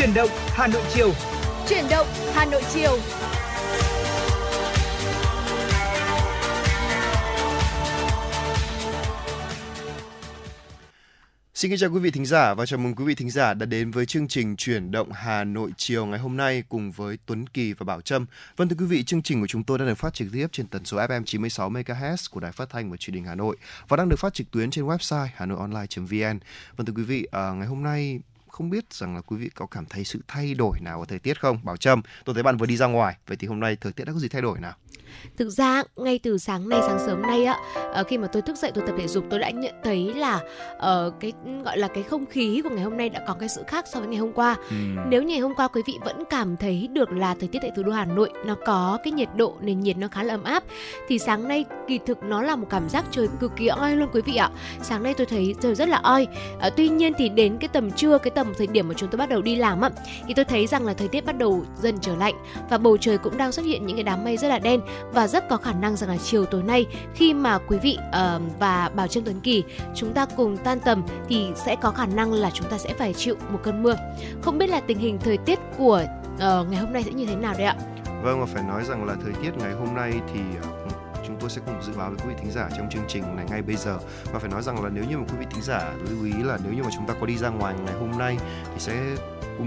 Chuyển động Hà Nội chiều. Chuyển động Hà Nội chiều. Xin kính chào quý vị thính giả và chào mừng quý vị thính giả đã đến với chương trình Chuyển động Hà Nội chiều ngày hôm nay cùng với Tuấn Kỳ và Bảo Trâm. Vâng thưa quý vị, chương trình của chúng tôi đang được phát trực tiếp trên tần số FM 96 MHz của Đài Phát thanh và Truyền hình Hà Nội và đang được phát trực tuyến trên website hanoionline.vn. Vâng thưa quý vị, à, ngày hôm nay không biết rằng là quý vị có cảm thấy sự thay đổi nào ở thời tiết không? Bảo Trâm, tôi thấy bạn vừa đi ra ngoài, vậy thì hôm nay thời tiết đã có gì thay đổi nào? Thực ra ngay từ sáng nay sáng sớm nay á uh, khi mà tôi thức dậy tôi tập thể dục tôi đã nhận thấy là uh, cái gọi là cái không khí của ngày hôm nay đã có cái sự khác so với ngày hôm qua. Ừ. Nếu ngày hôm qua quý vị vẫn cảm thấy được là thời tiết tại thủ đô Hà Nội nó có cái nhiệt độ nền nhiệt nó khá là ấm áp thì sáng nay kỳ thực nó là một cảm giác trời cực kỳ oi luôn quý vị ạ. Sáng nay tôi thấy trời rất là oi. Uh, tuy nhiên thì đến cái tầm trưa cái tầm thời điểm mà chúng tôi bắt đầu đi làm á thì tôi thấy rằng là thời tiết bắt đầu dần trở lạnh và bầu trời cũng đang xuất hiện những cái đám mây rất là đen và rất có khả năng rằng là chiều tối nay khi mà quý vị uh, và Bảo Trương Tuấn Kỳ chúng ta cùng tan tầm thì sẽ có khả năng là chúng ta sẽ phải chịu một cơn mưa. Không biết là tình hình thời tiết của uh, ngày hôm nay sẽ như thế nào đấy ạ? Vâng và phải nói rằng là thời tiết ngày hôm nay thì uh, chúng tôi sẽ cùng dự báo với quý vị thính giả trong chương trình này ngay bây giờ và phải nói rằng là nếu như mà quý vị thính giả lưu ý là nếu như mà chúng ta có đi ra ngoài ngày hôm nay thì sẽ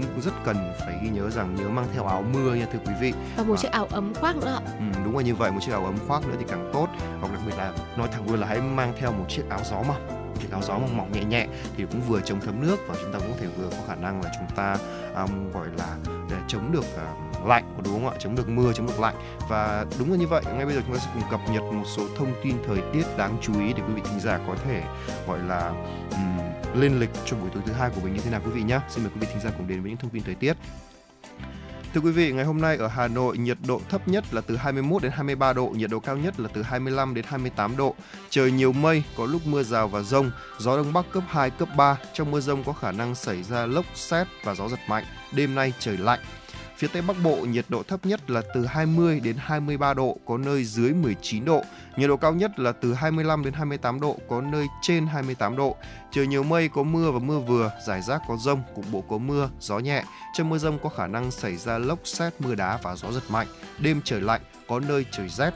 cũng rất cần phải ghi nhớ rằng nhớ mang theo áo mưa nha thưa quý vị. Và một chiếc áo ấm khoác nữa ừ, đúng rồi như vậy một chiếc áo ấm khoác nữa thì càng tốt. Hoặc đặc biệt là nói thẳng luôn là hãy mang theo một chiếc áo gió mỏng chiếc áo gió mỏng mỏng nhẹ nhẹ thì cũng vừa chống thấm nước và chúng ta cũng có thể vừa có khả năng là chúng ta um, gọi là để chống được uh, lạnh đúng không ạ chống được mưa chống được lạnh và đúng là như vậy ngay bây giờ chúng ta sẽ cùng cập nhật một số thông tin thời tiết đáng chú ý để quý vị thính giả có thể gọi là um, lên lịch cho buổi tối thứ hai của mình như thế nào quý vị nhé. Xin mời quý vị thính giả cùng đến với những thông tin thời tiết. Thưa quý vị, ngày hôm nay ở Hà Nội nhiệt độ thấp nhất là từ 21 đến 23 độ, nhiệt độ cao nhất là từ 25 đến 28 độ. Trời nhiều mây, có lúc mưa rào và rông, gió đông bắc cấp 2, cấp 3. Trong mưa rông có khả năng xảy ra lốc, xét và gió giật mạnh. Đêm nay trời lạnh. Phía Tây Bắc Bộ nhiệt độ thấp nhất là từ 20 đến 23 độ, có nơi dưới 19 độ. Nhiệt độ cao nhất là từ 25 đến 28 độ, có nơi trên 28 độ. Trời nhiều mây, có mưa và mưa vừa, rải rác có rông, cục bộ có mưa, gió nhẹ. Trong mưa rông có khả năng xảy ra lốc xét, mưa đá và gió giật mạnh. Đêm trời lạnh, có nơi trời rét.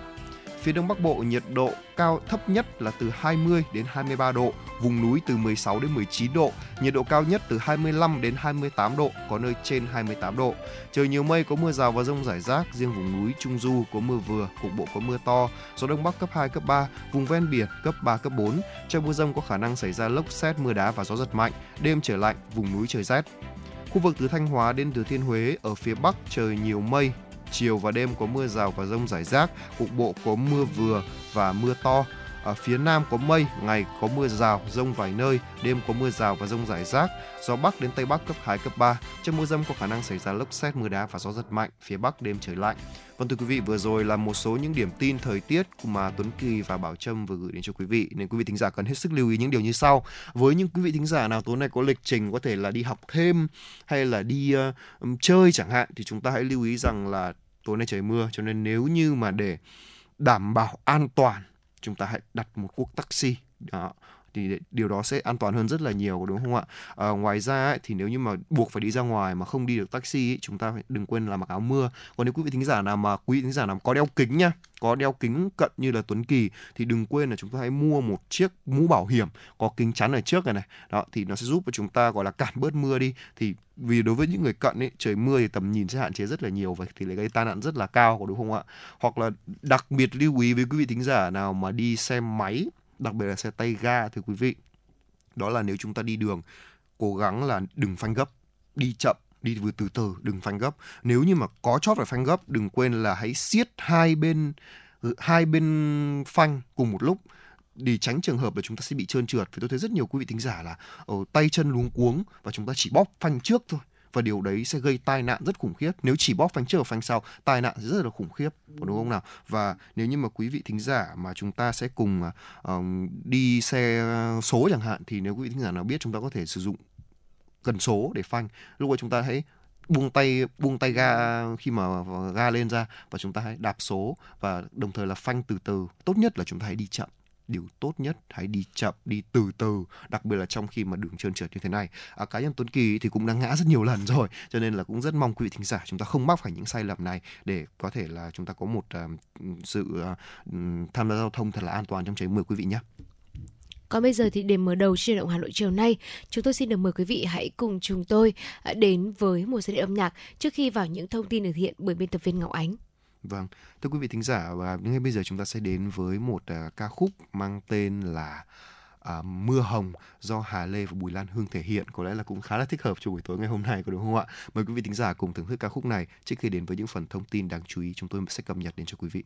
Phía Đông Bắc Bộ nhiệt độ cao thấp nhất là từ 20 đến 23 độ, vùng núi từ 16 đến 19 độ, nhiệt độ cao nhất từ 25 đến 28 độ, có nơi trên 28 độ. Trời nhiều mây có mưa rào và rông rải rác, riêng vùng núi Trung Du có mưa vừa, cục bộ có mưa to, gió đông bắc cấp 2 cấp 3, vùng ven biển cấp 3 cấp 4. Trong mưa rông có khả năng xảy ra lốc xét, mưa đá và gió giật mạnh, đêm trời lạnh, vùng núi trời rét. Khu vực từ Thanh Hóa đến Thừa Thiên Huế ở phía Bắc trời nhiều mây, chiều và đêm có mưa rào và rông rải rác, cục bộ có mưa vừa và mưa to. Ở phía Nam có mây, ngày có mưa rào, rông vài nơi, đêm có mưa rào và rông rải rác, gió Bắc đến Tây Bắc cấp 2, cấp 3. Trong mưa rông có khả năng xảy ra lốc xét, mưa đá và gió giật mạnh, phía Bắc đêm trời lạnh. Vâng thưa quý vị, vừa rồi là một số những điểm tin thời tiết mà Tuấn Kỳ và Bảo Trâm vừa gửi đến cho quý vị. Nên quý vị thính giả cần hết sức lưu ý những điều như sau. Với những quý vị thính giả nào tối nay có lịch trình có thể là đi học thêm hay là đi uh, chơi chẳng hạn thì chúng ta hãy lưu ý rằng là tối nay trời mưa cho nên nếu như mà để đảm bảo an toàn chúng ta hãy đặt một cuộc taxi đó thì điều đó sẽ an toàn hơn rất là nhiều đúng không ạ? À, ngoài ra ấy, thì nếu như mà buộc phải đi ra ngoài mà không đi được taxi ấy, chúng ta phải đừng quên là mặc áo mưa. Còn nếu quý vị thính giả nào mà quý vị thính giả nào có đeo kính nha, có đeo kính cận như là Tuấn Kỳ thì đừng quên là chúng ta hãy mua một chiếc mũ bảo hiểm có kính chắn ở trước này này. Đó thì nó sẽ giúp cho chúng ta gọi là cản bớt mưa đi. Thì vì đối với những người cận ấy trời mưa thì tầm nhìn sẽ hạn chế rất là nhiều và thì lại gây tai nạn rất là cao có đúng không ạ? Hoặc là đặc biệt lưu ý với quý vị thính giả nào mà đi xe máy đặc biệt là xe tay ga, thưa quý vị. Đó là nếu chúng ta đi đường, cố gắng là đừng phanh gấp, đi chậm, đi vừa từ từ, đừng phanh gấp. Nếu như mà có chót phải phanh gấp, đừng quên là hãy siết hai bên ừ, hai bên phanh cùng một lúc để tránh trường hợp là chúng ta sẽ bị trơn trượt. Vì tôi thấy rất nhiều quý vị thính giả là ở tay chân luống cuống và chúng ta chỉ bóp phanh trước thôi và điều đấy sẽ gây tai nạn rất khủng khiếp. Nếu chỉ bóp phanh trước và phanh sau tai nạn rất là khủng khiếp đúng không nào? Và nếu như mà quý vị thính giả mà chúng ta sẽ cùng uh, đi xe số chẳng hạn thì nếu quý vị thính giả nào biết chúng ta có thể sử dụng cần số để phanh. Lúc ấy chúng ta hãy buông tay buông tay ga khi mà ga lên ra và chúng ta hãy đạp số và đồng thời là phanh từ từ. Tốt nhất là chúng ta hãy đi chậm điều tốt nhất hãy đi chậm đi từ từ đặc biệt là trong khi mà đường trơn trượt như thế này à, cá nhân Tuấn Kỳ thì cũng đã ngã rất nhiều lần rồi cho nên là cũng rất mong quý vị thính giả chúng ta không mắc phải những sai lầm này để có thể là chúng ta có một uh, sự uh, tham gia giao thông thật là an toàn trong trời mưa quý vị nhé. Còn bây giờ thì để mở đầu chuyên động Hà Nội chiều nay, chúng tôi xin được mời quý vị hãy cùng chúng tôi à, đến với một giai điệu âm nhạc trước khi vào những thông tin được hiện bởi biên tập viên Ngọc Ánh. Vâng, thưa quý vị thính giả và ngay bây giờ chúng ta sẽ đến với một uh, ca khúc mang tên là uh, Mưa Hồng do Hà Lê và Bùi Lan Hương thể hiện có lẽ là cũng khá là thích hợp cho buổi tối ngày hôm nay có đúng không ạ? Mời quý vị thính giả cùng thưởng thức ca khúc này trước khi đến với những phần thông tin đáng chú ý chúng tôi sẽ cập nhật đến cho quý vị.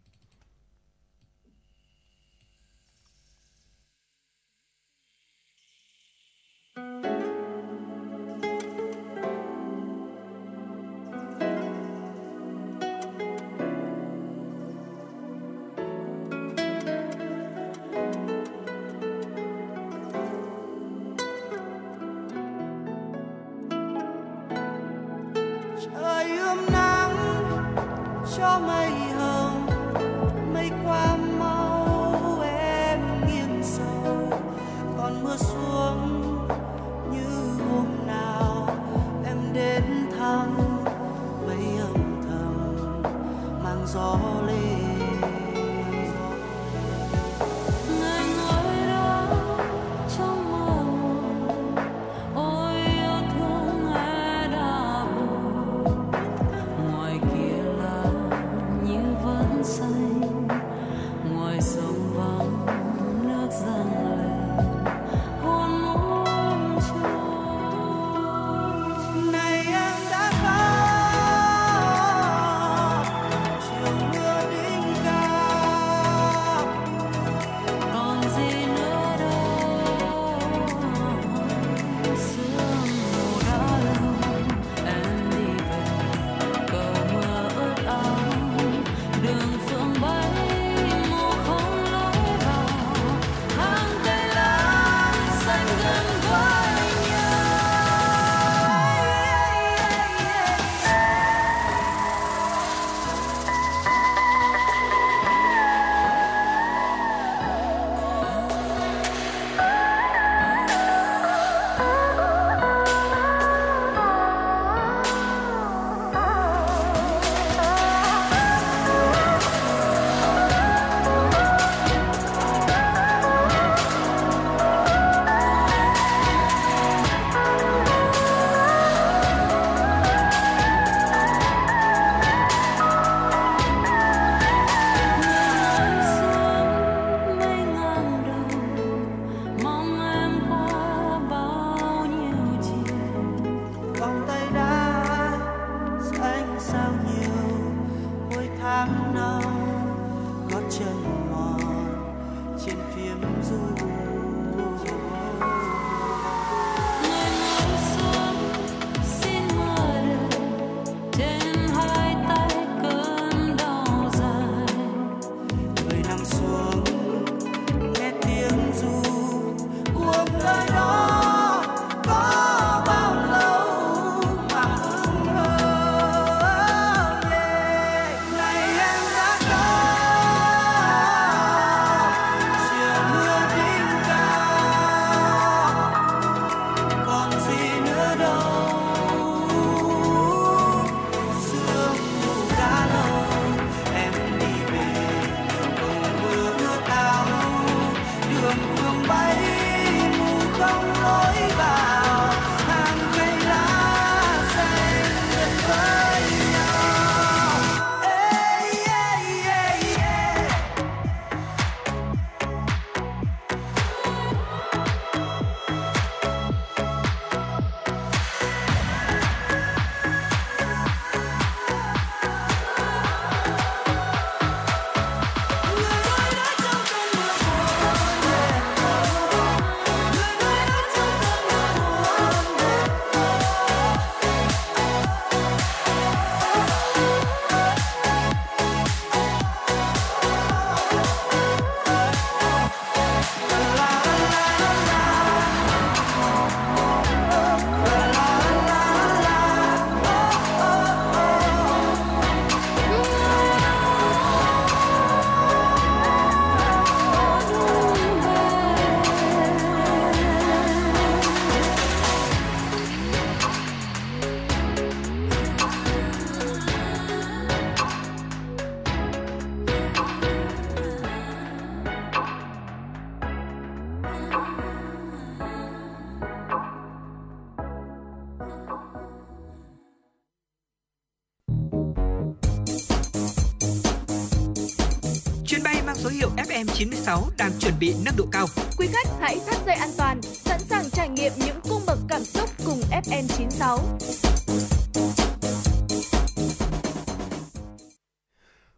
FM96 đang chuẩn bị nâng độ cao. Quý khách hãy thắt dây an toàn, sẵn sàng trải nghiệm những cung bậc cảm xúc cùng FM96.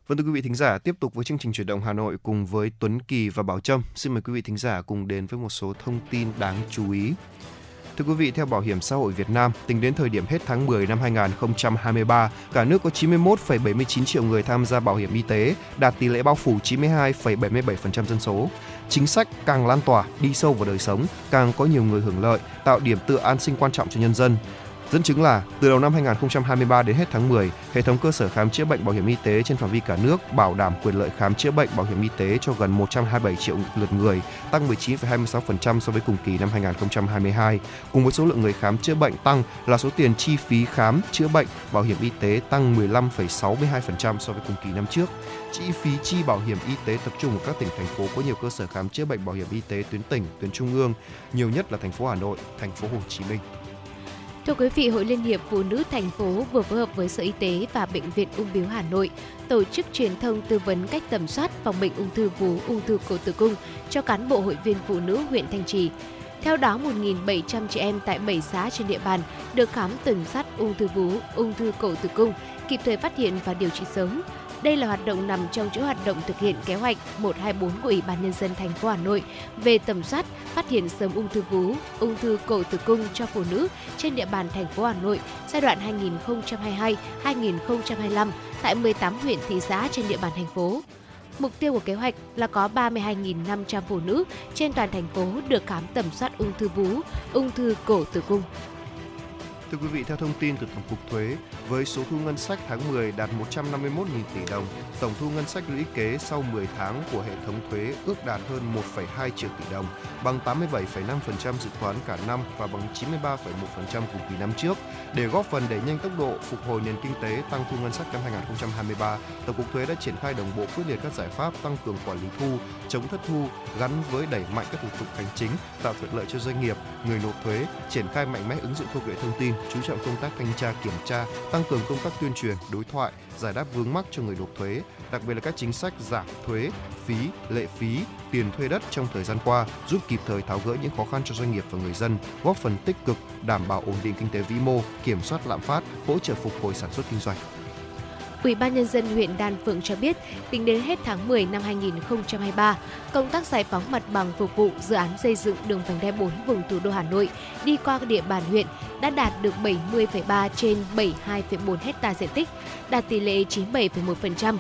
Vâng thưa quý vị thính giả, tiếp tục với chương trình chuyển động Hà Nội cùng với Tuấn Kỳ và Bảo Trâm. Xin mời quý vị thính giả cùng đến với một số thông tin đáng chú ý. Thưa quý vị, theo Bảo hiểm xã hội Việt Nam, tính đến thời điểm hết tháng 10 năm 2023, cả nước có 91,79 triệu người tham gia bảo hiểm y tế, đạt tỷ lệ bao phủ 92,77% dân số. Chính sách càng lan tỏa, đi sâu vào đời sống, càng có nhiều người hưởng lợi, tạo điểm tựa an sinh quan trọng cho nhân dân. Dẫn chứng là từ đầu năm 2023 đến hết tháng 10, hệ thống cơ sở khám chữa bệnh bảo hiểm y tế trên phạm vi cả nước bảo đảm quyền lợi khám chữa bệnh bảo hiểm y tế cho gần 127 triệu lượt người, tăng 19,26% so với cùng kỳ năm 2022. Cùng với số lượng người khám chữa bệnh tăng là số tiền chi phí khám chữa bệnh bảo hiểm y tế tăng 15,62% so với cùng kỳ năm trước. Chi phí chi bảo hiểm y tế tập trung ở các tỉnh thành phố có nhiều cơ sở khám chữa bệnh bảo hiểm y tế tuyến tỉnh, tuyến trung ương, nhiều nhất là thành phố Hà Nội, thành phố Hồ Chí Minh. Thưa quý vị, Hội Liên hiệp Phụ nữ thành phố vừa phối hợp với Sở Y tế và Bệnh viện Ung biếu Hà Nội tổ chức truyền thông tư vấn cách tầm soát phòng bệnh ung thư vú, ung thư cổ tử cung cho cán bộ hội viên phụ nữ huyện Thanh Trì. Theo đó, 1.700 chị em tại 7 xã trên địa bàn được khám tầm soát ung thư vú, ung thư cổ tử cung, kịp thời phát hiện và điều trị sớm. Đây là hoạt động nằm trong chuỗi hoạt động thực hiện kế hoạch 124 của Ủy ban nhân dân thành phố Hà Nội về tầm soát, phát hiện sớm ung thư vú, ung thư cổ tử cung cho phụ nữ trên địa bàn thành phố Hà Nội giai đoạn 2022-2025 tại 18 huyện thị xã trên địa bàn thành phố. Mục tiêu của kế hoạch là có 32.500 phụ nữ trên toàn thành phố được khám tầm soát ung thư vú, ung thư cổ tử cung. Thưa quý vị, theo thông tin từ Tổng cục Thuế, với số thu ngân sách tháng 10 đạt 151.000 tỷ đồng, tổng thu ngân sách lũy kế sau 10 tháng của hệ thống thuế ước đạt hơn 1,2 triệu tỷ đồng, bằng 87,5% dự toán cả năm và bằng 93,1% cùng kỳ năm trước. Để góp phần đẩy nhanh tốc độ phục hồi nền kinh tế, tăng thu ngân sách năm 2023, Tổng cục Thuế đã triển khai đồng bộ quyết liệt các giải pháp tăng cường quản lý thu, chống thất thu gắn với đẩy mạnh các thủ tục hành chính, tạo thuận lợi cho doanh nghiệp, người nộp thuế, triển khai mạnh mẽ ứng dụng công nghệ thông tin, chú trọng công tác thanh tra kiểm tra, tăng cường công tác tuyên truyền, đối thoại, giải đáp vướng mắc cho người nộp thuế, đặc biệt là các chính sách giảm thuế, phí, lệ phí, tiền thuê đất trong thời gian qua, giúp kịp thời tháo gỡ những khó khăn cho doanh nghiệp và người dân, góp phần tích cực đảm bảo ổn định kinh tế vĩ mô, kiểm soát lạm phát, hỗ trợ phục hồi sản xuất kinh doanh. Ủy ban nhân dân huyện Đan Phượng cho biết, tính đến hết tháng 10 năm 2023, công tác giải phóng mặt bằng phục vụ dự án xây dựng đường vành đai 4 vùng thủ đô Hà Nội đi qua địa bàn huyện đã đạt được 70,3 trên 72,4 hecta diện tích, đạt tỷ lệ 97,1%.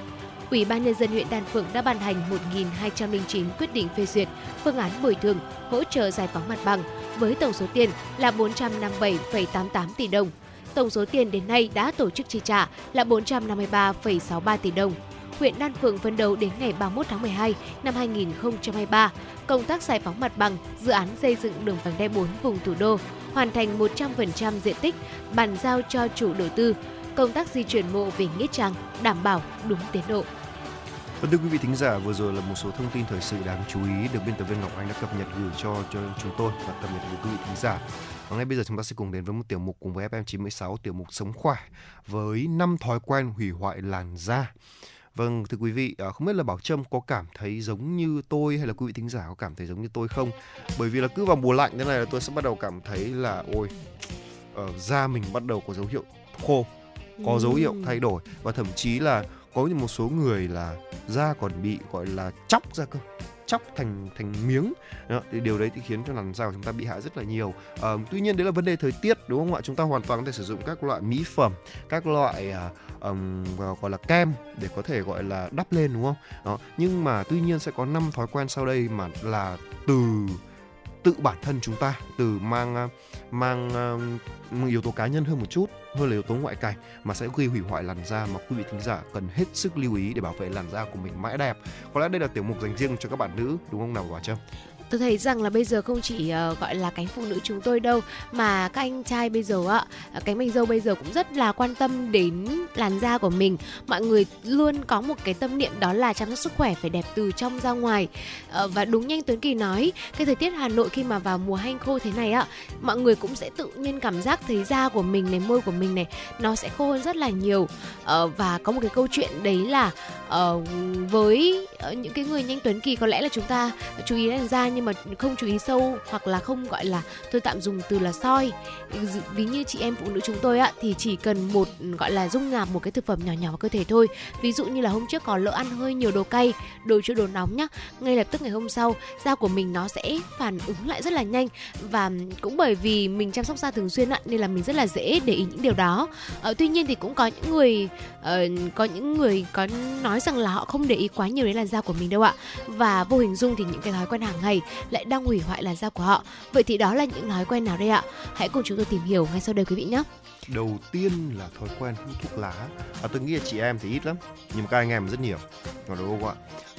Ủy ban nhân dân huyện Đan Phượng đã ban hành 1.209 quyết định phê duyệt phương án bồi thường, hỗ trợ giải phóng mặt bằng với tổng số tiền là 457,88 tỷ đồng Tổng số tiền đến nay đã tổ chức chi trả là 453,63 tỷ đồng. Huyện Đan Phượng phấn đấu đến ngày 31 tháng 12 năm 2023, công tác giải phóng mặt bằng, dự án xây dựng đường vành đai 4 vùng thủ đô hoàn thành 100% diện tích, bàn giao cho chủ đầu tư. Công tác di chuyển mộ về Nghĩa Trang đảm bảo đúng tiến độ. Vâng thưa quý vị thính giả, vừa rồi là một số thông tin thời sự đáng chú ý được biên tập viên Ngọc Anh đã cập nhật gửi cho cho chúng tôi và cập nhật đến quý vị thính giả. Và ngay bây giờ chúng ta sẽ cùng đến với một tiểu mục cùng với FM96 tiểu mục sống khỏe với năm thói quen hủy hoại làn da. Vâng, thưa quý vị, à, không biết là Bảo Trâm có cảm thấy giống như tôi hay là quý vị thính giả có cảm thấy giống như tôi không? Bởi vì là cứ vào mùa lạnh thế này là tôi sẽ bắt đầu cảm thấy là ôi, ở ờ, da mình bắt đầu có dấu hiệu khô, có dấu hiệu thay đổi và thậm chí là có một số người là da còn bị gọi là chóc ra cơ chóc thành thành miếng. Đó, thì điều đấy thì khiến cho làn da của chúng ta bị hại rất là nhiều. À, tuy nhiên đấy là vấn đề thời tiết đúng không ạ? Chúng ta hoàn toàn có thể sử dụng các loại mỹ phẩm các loại à, um, gọi là kem để có thể gọi là đắp lên đúng không? Đó nhưng mà tuy nhiên sẽ có năm thói quen sau đây mà là từ tự bản thân chúng ta từ mang ờ, mang uh, yếu tố cá nhân hơn một chút hơn là yếu tố ngoại cảnh mà sẽ gây hủy hoại làn da mà quý vị thính giả cần hết sức lưu ý để bảo vệ làn da của mình mãi đẹp. Có lẽ đây là tiểu mục dành riêng cho các bạn nữ đúng không nào bà trâm? Tôi thấy rằng là bây giờ không chỉ uh, gọi là cánh phụ nữ chúng tôi đâu mà các anh trai bây giờ ạ ờ, cánh mày dâu bây giờ cũng rất là quan tâm đến làn da của mình. Mọi người luôn có một cái tâm niệm đó là chăm sóc sức khỏe phải đẹp từ trong ra ngoài. Uh, và đúng nhanh Tuấn Kỳ nói cái thời tiết Hà Nội khi mà vào mùa hanh khô thế này ạ mọi người cũng sẽ tự nhiên cảm giác thấy da của mình này môi của mình này nó sẽ khô hơn rất là nhiều. Uh, và có một cái câu chuyện đấy là uh, với những cái người nhanh Tuấn Kỳ có lẽ là chúng ta chú ý làn da nhưng mà không chú ý sâu hoặc là không gọi là tôi tạm dùng từ là soi. Ví như chị em phụ nữ chúng tôi ạ thì chỉ cần một gọi là dung nạp một cái thực phẩm nhỏ nhỏ vào cơ thể thôi. Ví dụ như là hôm trước có lỡ ăn hơi nhiều đồ cay đồ chứa đồ nóng nhá ngay lập tức ngày hôm sau da của mình nó sẽ phản ứng lại rất là nhanh. Và cũng bởi vì mình chăm sóc da thường xuyên ạ nên là mình rất là dễ để ý những điều đó. Ờ, tuy nhiên thì cũng có những người uh, có những người có nói rằng là họ không để ý quá nhiều đến làn da của mình đâu ạ. Và vô hình dung thì những cái thói quen hàng ngày lại đang hủy hoại làn da của họ. Vậy thì đó là những thói quen nào đây ạ? Hãy cùng chúng tôi tìm hiểu ngay sau đây quý vị nhé đầu tiên là thói quen hút thuốc lá. À, tôi nghĩ là chị em thì ít lắm nhưng mà các anh em rất nhiều. Còn đúng không ạ?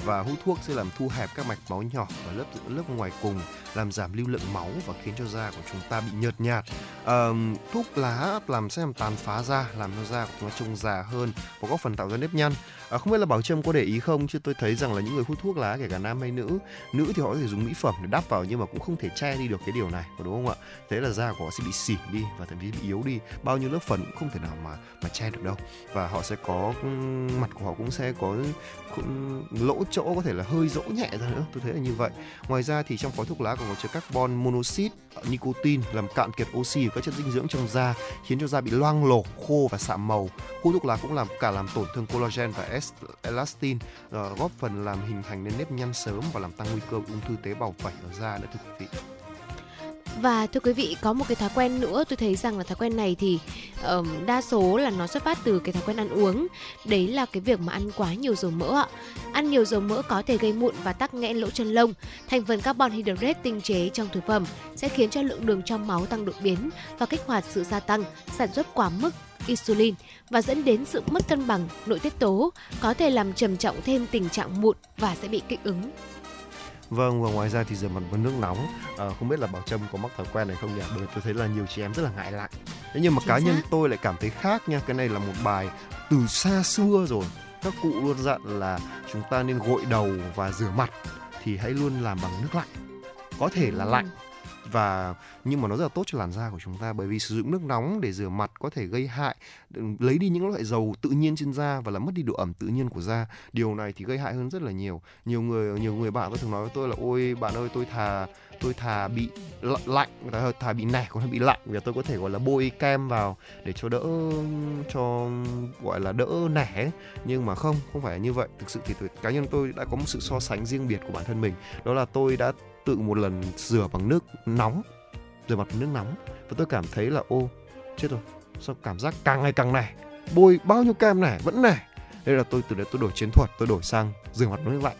Và hút thuốc sẽ làm thu hẹp các mạch máu nhỏ và lớp lớp ngoài cùng làm giảm lưu lượng máu và khiến cho da của chúng ta bị nhợt nhạt. À, thuốc lá làm sẽ làm tàn phá da làm cho da của chúng ta trông già hơn và góp phần tạo ra nếp nhăn. À, không biết là bảo trâm có để ý không? Chứ tôi thấy rằng là những người hút thuốc lá kể cả nam hay nữ nữ thì họ có thể dùng mỹ phẩm để đắp vào nhưng mà cũng không thể che đi được cái điều này đúng không ạ? Thế là da của họ sẽ bị xỉn đi và thậm chí bị yếu đi. Bao nhiêu lớp phấn cũng không thể nào mà mà che được đâu. Và họ sẽ có mặt của họ cũng sẽ có cũng lỗ chỗ có thể là hơi dỗ nhẹ ra nữa. Tôi thấy là như vậy. Ngoài ra thì trong khói thuốc lá còn có chứa carbon monoxide ờ, nicotine làm cạn kiệt oxy và các chất dinh dưỡng trong da, khiến cho da bị loang lổ, khô và sạm màu. Khói thuốc lá cũng làm cả làm tổn thương collagen và elastin ờ, góp phần làm hình thành nên nếp nhăn sớm và làm tăng nguy cơ ung thư tế bào vảy ở da nữa, thưa quý vị và thưa quý vị có một cái thói quen nữa tôi thấy rằng là thói quen này thì um, đa số là nó xuất phát từ cái thói quen ăn uống đấy là cái việc mà ăn quá nhiều dầu mỡ ạ ăn nhiều dầu mỡ có thể gây mụn và tắc nghẽn lỗ chân lông thành phần carbon hydrate tinh chế trong thực phẩm sẽ khiến cho lượng đường trong máu tăng đột biến và kích hoạt sự gia tăng sản xuất quá mức insulin và dẫn đến sự mất cân bằng nội tiết tố, có thể làm trầm trọng thêm tình trạng mụn và sẽ bị kích ứng. Vâng và ngoài ra thì rửa mặt với nước nóng à, không biết là Bảo Trâm có mắc thói quen này không nhỉ? Bởi tôi thấy là nhiều chị em rất là ngại lạnh. Thế nhưng mà Chính cá xác. nhân tôi lại cảm thấy khác nha. Cái này là một bài từ xa xưa rồi. Các cụ luôn dặn là chúng ta nên gội đầu và rửa mặt thì hãy luôn làm bằng nước lạnh. Có thể là lạnh và nhưng mà nó rất là tốt cho làn da của chúng ta bởi vì sử dụng nước nóng để rửa mặt có thể gây hại lấy đi những loại dầu tự nhiên trên da và làm mất đi độ ẩm tự nhiên của da. Điều này thì gây hại hơn rất là nhiều. Nhiều người nhiều người bạn có thường nói với tôi là ôi bạn ơi tôi thà tôi thà bị lạnh thà, thà bị nẻ còn bị lạnh vì tôi có thể gọi là bôi kem vào để cho đỡ cho gọi là đỡ nẻ nhưng mà không không phải như vậy. Thực sự thì tôi, cá nhân tôi đã có một sự so sánh riêng biệt của bản thân mình. Đó là tôi đã tự một lần rửa bằng nước nóng rửa mặt nước nóng. Và tôi cảm thấy là ô chết rồi sao cảm giác càng ngày càng này, bôi bao nhiêu kem này vẫn này đây là tôi từ đấy tôi đổi chiến thuật tôi đổi sang rửa mặt nước lạnh.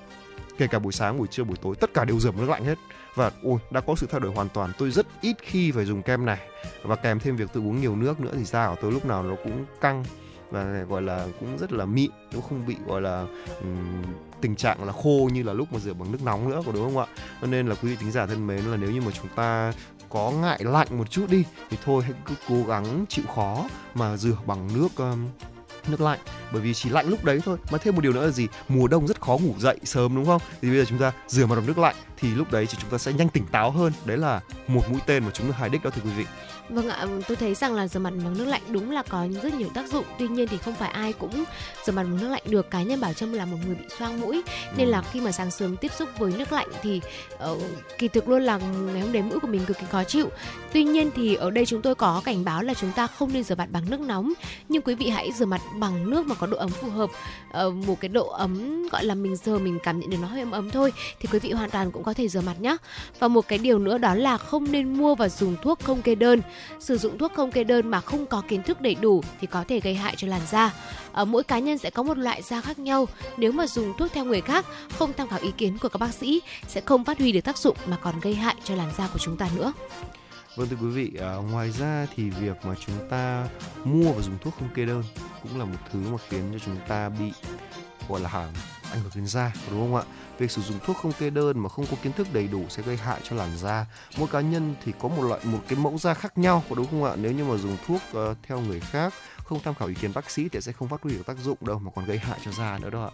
Kể cả buổi sáng buổi trưa buổi tối tất cả đều rửa nước lạnh hết. Và ôi đã có sự thay đổi hoàn toàn. Tôi rất ít khi phải dùng kem này và kèm thêm việc tôi uống nhiều nước nữa thì da của tôi lúc nào nó cũng căng và gọi là cũng rất là mịn nó không bị gọi là um, tình trạng là khô như là lúc mà rửa bằng nước nóng nữa có đúng không ạ? Cho nên là quý vị tính giả thân mến là nếu như mà chúng ta có ngại lạnh một chút đi thì thôi hãy cứ cố gắng chịu khó mà rửa bằng nước um, nước lạnh. Bởi vì chỉ lạnh lúc đấy thôi. Mà thêm một điều nữa là gì? Mùa đông rất khó ngủ dậy sớm đúng không? Thì bây giờ chúng ta rửa mặt bằng nước lạnh thì lúc đấy thì chúng ta sẽ nhanh tỉnh táo hơn. Đấy là một mũi tên mà chúng ta hài đích đó thưa quý vị. Vâng ạ, tôi thấy rằng là rửa mặt bằng nước lạnh đúng là có rất nhiều tác dụng. Tuy nhiên thì không phải ai cũng rửa mặt bằng nước lạnh được. Cá nhân Bảo Trâm là một người bị xoang mũi nên là khi mà sáng sớm tiếp xúc với nước lạnh thì uh, kỳ thực luôn là ngày hôm đấy mũi của mình cực kỳ khó chịu. Tuy nhiên thì ở đây chúng tôi có cảnh báo là chúng ta không nên rửa mặt bằng nước nóng, nhưng quý vị hãy rửa mặt bằng nước mà có độ ấm phù hợp. Uh, một cái độ ấm gọi là mình giờ mình cảm nhận được nó hơi ấm ấm thôi thì quý vị hoàn toàn cũng có thể rửa mặt nhé. Và một cái điều nữa đó là không nên mua và dùng thuốc không kê đơn sử dụng thuốc không kê đơn mà không có kiến thức đầy đủ thì có thể gây hại cho làn da. Ở mỗi cá nhân sẽ có một loại da khác nhau. Nếu mà dùng thuốc theo người khác, không tham khảo ý kiến của các bác sĩ sẽ không phát huy được tác dụng mà còn gây hại cho làn da của chúng ta nữa. Vâng thưa quý vị, à, ngoài ra thì việc mà chúng ta mua và dùng thuốc không kê đơn cũng là một thứ mà khiến cho chúng ta bị gọi là hàng ảnh hưởng đến da đúng không ạ việc sử dụng thuốc không kê đơn mà không có kiến thức đầy đủ sẽ gây hại cho làn da. Mỗi cá nhân thì có một loại một cái mẫu da khác nhau có đúng không ạ? Nếu như mà dùng thuốc uh, theo người khác không tham khảo ý kiến bác sĩ thì sẽ không phát huy được tác dụng đâu mà còn gây hại cho da nữa đó ạ.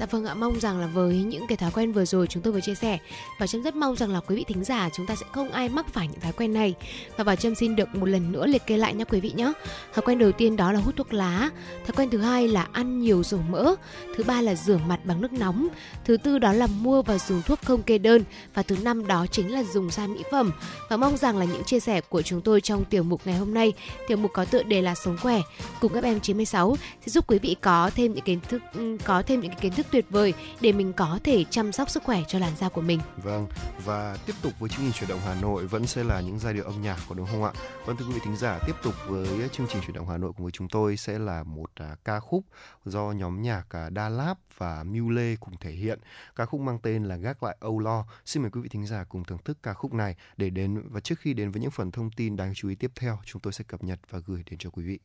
Dạ vâng ạ, mong rằng là với những cái thói quen vừa rồi chúng tôi vừa chia sẻ và Trâm rất mong rằng là quý vị thính giả chúng ta sẽ không ai mắc phải những thói quen này. Và Bảo Trâm xin được một lần nữa liệt kê lại nhé quý vị nhé. Thói quen đầu tiên đó là hút thuốc lá, thói quen thứ hai là ăn nhiều dầu mỡ, thứ ba là rửa mặt bằng nước nóng, thứ tư đó là mua và dùng thuốc không kê đơn và thứ năm đó chính là dùng da mỹ phẩm. Và mong rằng là những chia sẻ của chúng tôi trong tiểu mục ngày hôm nay, tiểu mục có tựa đề là sống khỏe cùng các em 96 sẽ giúp quý vị có thêm những kiến thức ừ, có thêm những cái kiến thức tuyệt vời để mình có thể chăm sóc sức khỏe cho làn da của mình. Vâng, và tiếp tục với chương trình chuyển động Hà Nội vẫn sẽ là những giai điệu âm nhạc của đúng không ạ? Vâng thưa quý vị thính giả, tiếp tục với chương trình chuyển động Hà Nội cùng với chúng tôi sẽ là một à, ca khúc do nhóm nhạc à, Đa Láp và Miu Lê cùng thể hiện. Ca khúc mang tên là Gác lại Âu Lo. Xin mời quý vị thính giả cùng thưởng thức ca khúc này để đến và trước khi đến với những phần thông tin đáng chú ý tiếp theo, chúng tôi sẽ cập nhật và gửi đến cho quý vị.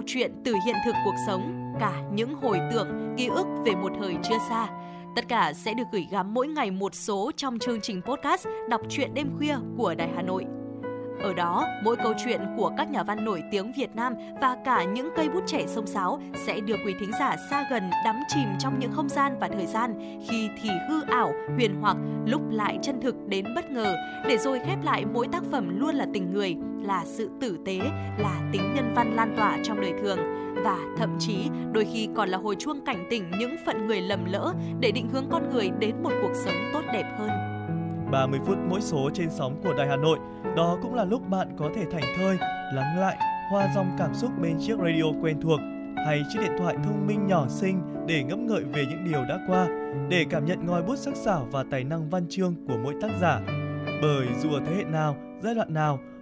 Câu chuyện từ hiện thực cuộc sống, cả những hồi tưởng, ký ức về một thời chưa xa. Tất cả sẽ được gửi gắm mỗi ngày một số trong chương trình podcast Đọc truyện đêm khuya của Đài Hà Nội. Ở đó, mỗi câu chuyện của các nhà văn nổi tiếng Việt Nam và cả những cây bút trẻ sông sáo sẽ đưa quý thính giả xa gần đắm chìm trong những không gian và thời gian khi thì hư ảo, huyền hoặc, lúc lại chân thực đến bất ngờ, để rồi khép lại mỗi tác phẩm luôn là tình người, là sự tử tế, là tính nhân văn lan tỏa trong đời thường và thậm chí đôi khi còn là hồi chuông cảnh tỉnh những phận người lầm lỡ để định hướng con người đến một cuộc sống tốt đẹp hơn. 30 phút mỗi số trên sóng của Đài Hà Nội, đó cũng là lúc bạn có thể thảnh thơi, lắng lại, hoa dòng cảm xúc bên chiếc radio quen thuộc hay chiếc điện thoại thông minh nhỏ xinh để ngẫm ngợi về những điều đã qua, để cảm nhận ngòi bút sắc sảo và tài năng văn chương của mỗi tác giả. Bởi dù ở thế hệ nào, giai đoạn nào,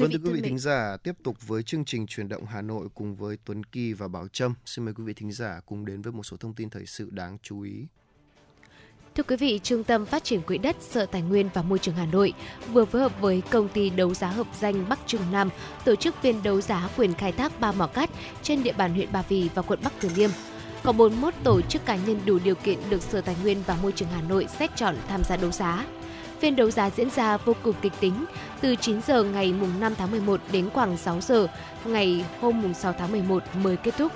Vâng thưa quý vị thính giả, tiếp tục với chương trình truyền động Hà Nội cùng với Tuấn Kỳ và Bảo Trâm. Xin mời quý vị thính giả cùng đến với một số thông tin thời sự đáng chú ý. Thưa quý vị, Trung tâm Phát triển Quỹ đất, Sở Tài nguyên và Môi trường Hà Nội vừa phối hợp với công ty đấu giá hợp danh Bắc Trung Nam tổ chức phiên đấu giá quyền khai thác ba mỏ cát trên địa bàn huyện Ba Vì và quận Bắc Từ Liêm. Có 41 tổ chức cá nhân đủ điều kiện được Sở Tài nguyên và Môi trường Hà Nội xét chọn tham gia đấu giá. Phiên đấu giá diễn ra vô cùng kịch tính, từ 9 giờ ngày mùng 5 tháng 11 đến khoảng 6 giờ ngày hôm mùng 6 tháng 11 mới kết thúc.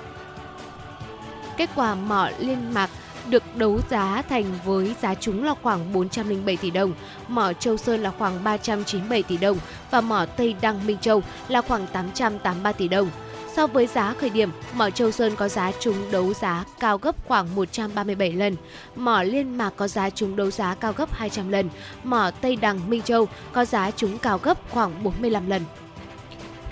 Kết quả mỏ liên mạc được đấu giá thành với giá trúng là khoảng 407 tỷ đồng, mỏ Châu Sơn là khoảng 397 tỷ đồng và mỏ Tây Đăng Minh Châu là khoảng 883 tỷ đồng. So với giá khởi điểm, mỏ Châu Sơn có giá trúng đấu giá cao gấp khoảng 137 lần, mỏ Liên Mạc có giá trúng đấu giá cao gấp 200 lần, mỏ Tây Đằng Minh Châu có giá trúng cao gấp khoảng 45 lần.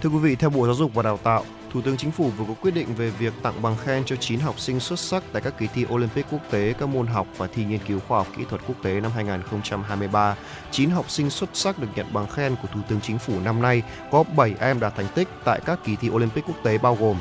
Thưa quý vị, theo Bộ Giáo dục và Đào tạo, Thủ tướng Chính phủ vừa có quyết định về việc tặng bằng khen cho 9 học sinh xuất sắc tại các kỳ thi Olympic quốc tế các môn học và thi nghiên cứu khoa học kỹ thuật quốc tế năm 2023. 9 học sinh xuất sắc được nhận bằng khen của Thủ tướng Chính phủ năm nay, có 7 em đạt thành tích tại các kỳ thi Olympic quốc tế bao gồm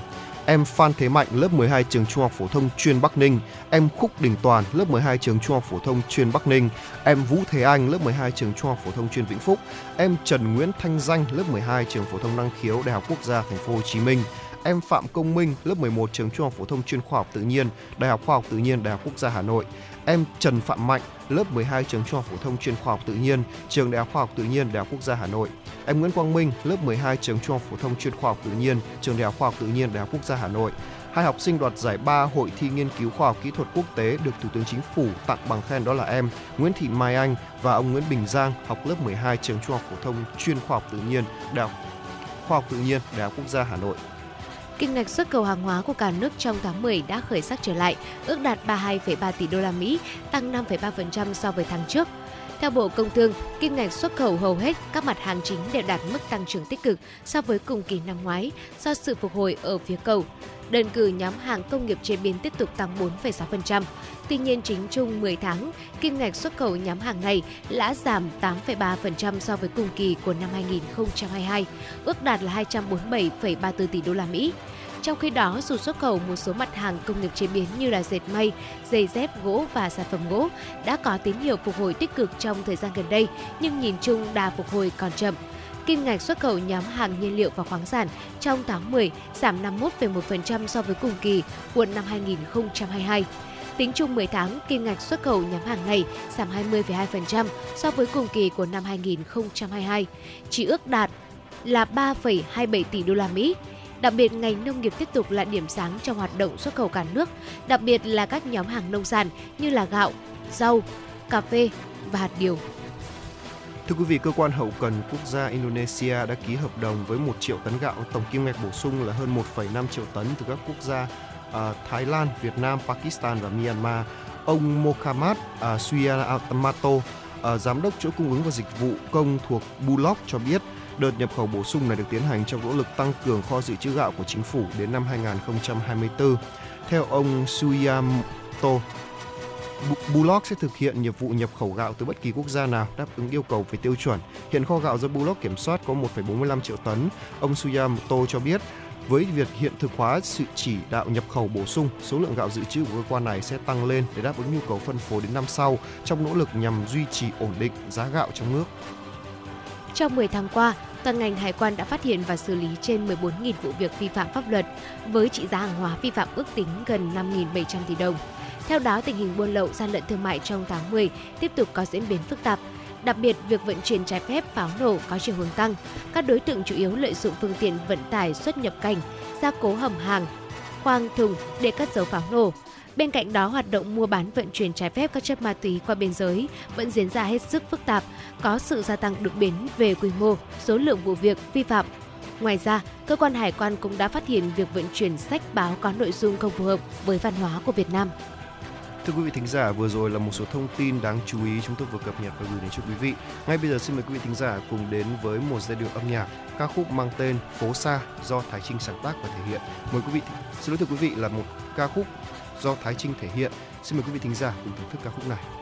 em Phan Thế Mạnh lớp 12 trường Trung học phổ thông chuyên Bắc Ninh, em Khúc Đình Toàn lớp 12 trường Trung học phổ thông chuyên Bắc Ninh, em Vũ Thế Anh lớp 12 trường Trung học phổ thông chuyên Vĩnh Phúc, em Trần Nguyễn Thanh Danh lớp 12 trường phổ thông năng khiếu Đại học Quốc gia Thành phố Hồ Chí Minh, em Phạm Công Minh lớp 11 trường Trung học phổ thông chuyên khoa học tự nhiên Đại học Khoa học tự nhiên Đại học Quốc gia Hà Nội, em Trần Phạm Mạnh lớp 12 trường Trung học phổ thông chuyên khoa học tự nhiên trường Đại học Khoa học tự nhiên Đại học Quốc gia Hà Nội, em Nguyễn Quang Minh lớp 12 trường Trung học phổ thông chuyên khoa học tự nhiên trường Đại học Khoa học tự nhiên Đại học Quốc gia Hà Nội. Hai học sinh đoạt giải ba hội thi nghiên cứu khoa học kỹ thuật quốc tế được Thủ tướng Chính phủ tặng bằng khen đó là em Nguyễn Thị Mai Anh và ông Nguyễn Bình Giang học lớp 12 trường Trung học phổ thông chuyên khoa học tự nhiên Đại học Khoa học tự nhiên Đại học Quốc gia Hà Nội. Kim ngạch xuất khẩu hàng hóa của cả nước trong tháng 10 đã khởi sắc trở lại, ước đạt 32,3 tỷ đô la Mỹ, tăng 5,3% so với tháng trước. Theo Bộ Công Thương, kim ngạch xuất khẩu hầu hết các mặt hàng chính đều đạt mức tăng trưởng tích cực so với cùng kỳ năm ngoái do sự phục hồi ở phía cầu. Đơn cử nhóm hàng công nghiệp chế biến tiếp tục tăng 4,6%. Tuy nhiên chính chung 10 tháng, kim ngạch xuất khẩu nhóm hàng này đã giảm 8,3% so với cùng kỳ của năm 2022, ước đạt là 247,34 tỷ đô la Mỹ. Trong khi đó, dù xuất khẩu một số mặt hàng công nghiệp chế biến như là dệt may, giày dép, gỗ và sản phẩm gỗ đã có tín hiệu phục hồi tích cực trong thời gian gần đây, nhưng nhìn chung đà phục hồi còn chậm. Kim ngạch xuất khẩu nhóm hàng nhiên liệu và khoáng sản trong tháng 10 giảm 51,1% so với cùng kỳ của năm 2022. Tính chung 10 tháng, kim ngạch xuất khẩu nhóm hàng này giảm 20,2% so với cùng kỳ của năm 2022, chỉ ước đạt là 3,27 tỷ đô la Mỹ. Đặc biệt, ngành nông nghiệp tiếp tục là điểm sáng trong hoạt động xuất khẩu cả nước, đặc biệt là các nhóm hàng nông sản như là gạo, rau, cà phê và hạt điều. Thưa quý vị, cơ quan hậu cần quốc gia Indonesia đã ký hợp đồng với 1 triệu tấn gạo, tổng kim ngạch bổ sung là hơn 1,5 triệu tấn từ các quốc gia uh, Thái Lan, Việt Nam, Pakistan và Myanmar. Ông Mohammad à, uh, Suyamato, uh, à, giám đốc chuỗi cung ứng và dịch vụ công thuộc Bulog cho biết Đợt nhập khẩu bổ sung này được tiến hành trong nỗ lực tăng cường kho dự trữ gạo của chính phủ đến năm 2024. Theo ông Suyamoto, Bullock sẽ thực hiện nhiệm vụ nhập khẩu gạo từ bất kỳ quốc gia nào đáp ứng yêu cầu về tiêu chuẩn. Hiện kho gạo do Bullock kiểm soát có 1,45 triệu tấn. Ông Suyamoto cho biết với việc hiện thực hóa sự chỉ đạo nhập khẩu bổ sung, số lượng gạo dự trữ của cơ quan này sẽ tăng lên để đáp ứng nhu cầu phân phối đến năm sau trong nỗ lực nhằm duy trì ổn định giá gạo trong nước. Trong 10 tháng qua, toàn ngành hải quan đã phát hiện và xử lý trên 14.000 vụ việc vi phạm pháp luật với trị giá hàng hóa vi phạm ước tính gần 5.700 tỷ đồng. Theo đó, tình hình buôn lậu gian lận thương mại trong tháng 10 tiếp tục có diễn biến phức tạp. Đặc biệt, việc vận chuyển trái phép pháo nổ có chiều hướng tăng. Các đối tượng chủ yếu lợi dụng phương tiện vận tải xuất nhập cảnh, gia cố hầm hàng, khoang thùng để cất giấu pháo nổ. Bên cạnh đó, hoạt động mua bán vận chuyển trái phép các chất ma túy qua biên giới vẫn diễn ra hết sức phức tạp, có sự gia tăng đột biến về quy mô, số lượng vụ việc vi phạm. Ngoài ra, cơ quan hải quan cũng đã phát hiện việc vận chuyển sách báo có nội dung không phù hợp với văn hóa của Việt Nam. Thưa quý vị thính giả, vừa rồi là một số thông tin đáng chú ý chúng tôi vừa cập nhật và gửi đến cho quý vị. Ngay bây giờ xin mời quý vị thính giả cùng đến với một giai điệu âm nhạc ca khúc mang tên Phố xa do Thái Trinh sáng tác và thể hiện. Mời quý vị xin lỗi thưa quý vị là một ca khúc do Thái Trinh thể hiện. Xin mời quý vị thính giả cùng thưởng thức ca khúc này.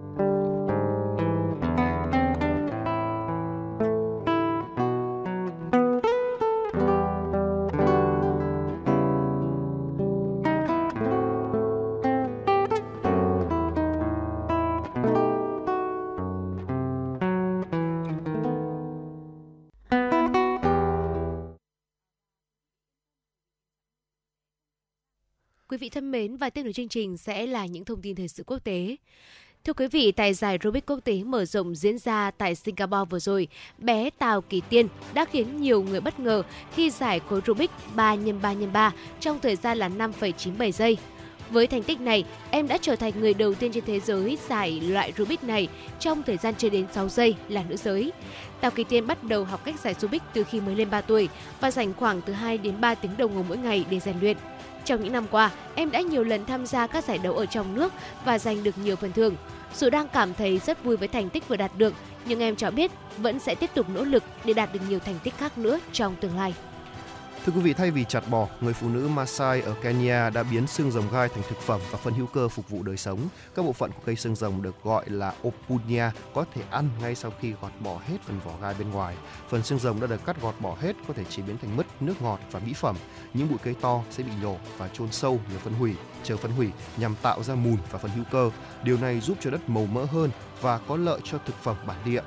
Vị thân mến và tiếp nối chương trình sẽ là những thông tin thời sự quốc tế. Thưa quý vị, tại giải Rubik quốc tế mở rộng diễn ra tại Singapore vừa rồi, bé Tào Kỳ Tiên đã khiến nhiều người bất ngờ khi giải khối Rubik 3 x 3 x 3 trong thời gian là 5,97 giây. Với thành tích này, em đã trở thành người đầu tiên trên thế giới giải loại Rubik này trong thời gian chưa đến 6 giây là nữ giới. Tào Kỳ Tiên bắt đầu học cách giải Rubik từ khi mới lên 3 tuổi và dành khoảng từ 2 đến 3 tiếng đồng hồ mỗi ngày để rèn luyện. Trong những năm qua, em đã nhiều lần tham gia các giải đấu ở trong nước và giành được nhiều phần thưởng. Dù đang cảm thấy rất vui với thành tích vừa đạt được, nhưng em cho biết vẫn sẽ tiếp tục nỗ lực để đạt được nhiều thành tích khác nữa trong tương lai. Thưa quý vị, thay vì chặt bỏ, người phụ nữ Maasai ở Kenya đã biến xương rồng gai thành thực phẩm và phân hữu cơ phục vụ đời sống. Các bộ phận của cây xương rồng được gọi là opunia có thể ăn ngay sau khi gọt bỏ hết phần vỏ gai bên ngoài. Phần xương rồng đã được cắt gọt bỏ hết có thể chế biến thành mứt, nước ngọt và mỹ phẩm. Những bụi cây to sẽ bị nhổ và chôn sâu nhờ phân hủy, chờ phân hủy nhằm tạo ra mùn và phân hữu cơ. Điều này giúp cho đất màu mỡ hơn và có lợi cho thực phẩm bản địa.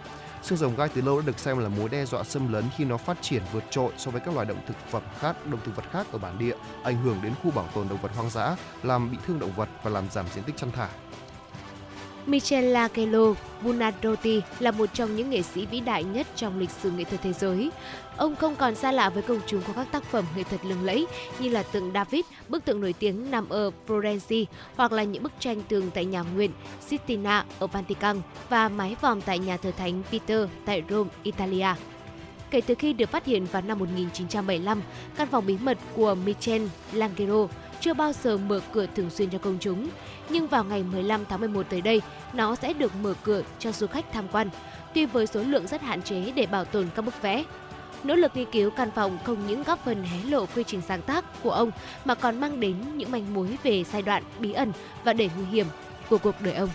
Xương rồng gai từ lâu đã được xem là mối đe dọa xâm lấn khi nó phát triển vượt trội so với các loài động thực phẩm khác, động thực vật khác ở bản địa, ảnh hưởng đến khu bảo tồn động vật hoang dã, làm bị thương động vật và làm giảm diện tích chăn thả. Michelangelo Buonarroti là một trong những nghệ sĩ vĩ đại nhất trong lịch sử nghệ thuật thế giới. Ông không còn xa lạ với công chúng qua các tác phẩm nghệ thuật lừng lẫy như là tượng David, bức tượng nổi tiếng nằm ở Florence hoặc là những bức tranh tường tại nhà nguyện Sistina ở Vatican và mái vòm tại nhà thờ thánh Peter tại Rome, Italia. Kể từ khi được phát hiện vào năm 1975, căn phòng bí mật của Michelangelo chưa bao giờ mở cửa thường xuyên cho công chúng. Nhưng vào ngày 15 tháng 11 tới đây, nó sẽ được mở cửa cho du khách tham quan, tuy với số lượng rất hạn chế để bảo tồn các bức vẽ. Nỗ lực nghiên cứu căn phòng không những góp phần hé lộ quy trình sáng tác của ông mà còn mang đến những manh mối về giai đoạn bí ẩn và đầy nguy hiểm của cuộc đời ông.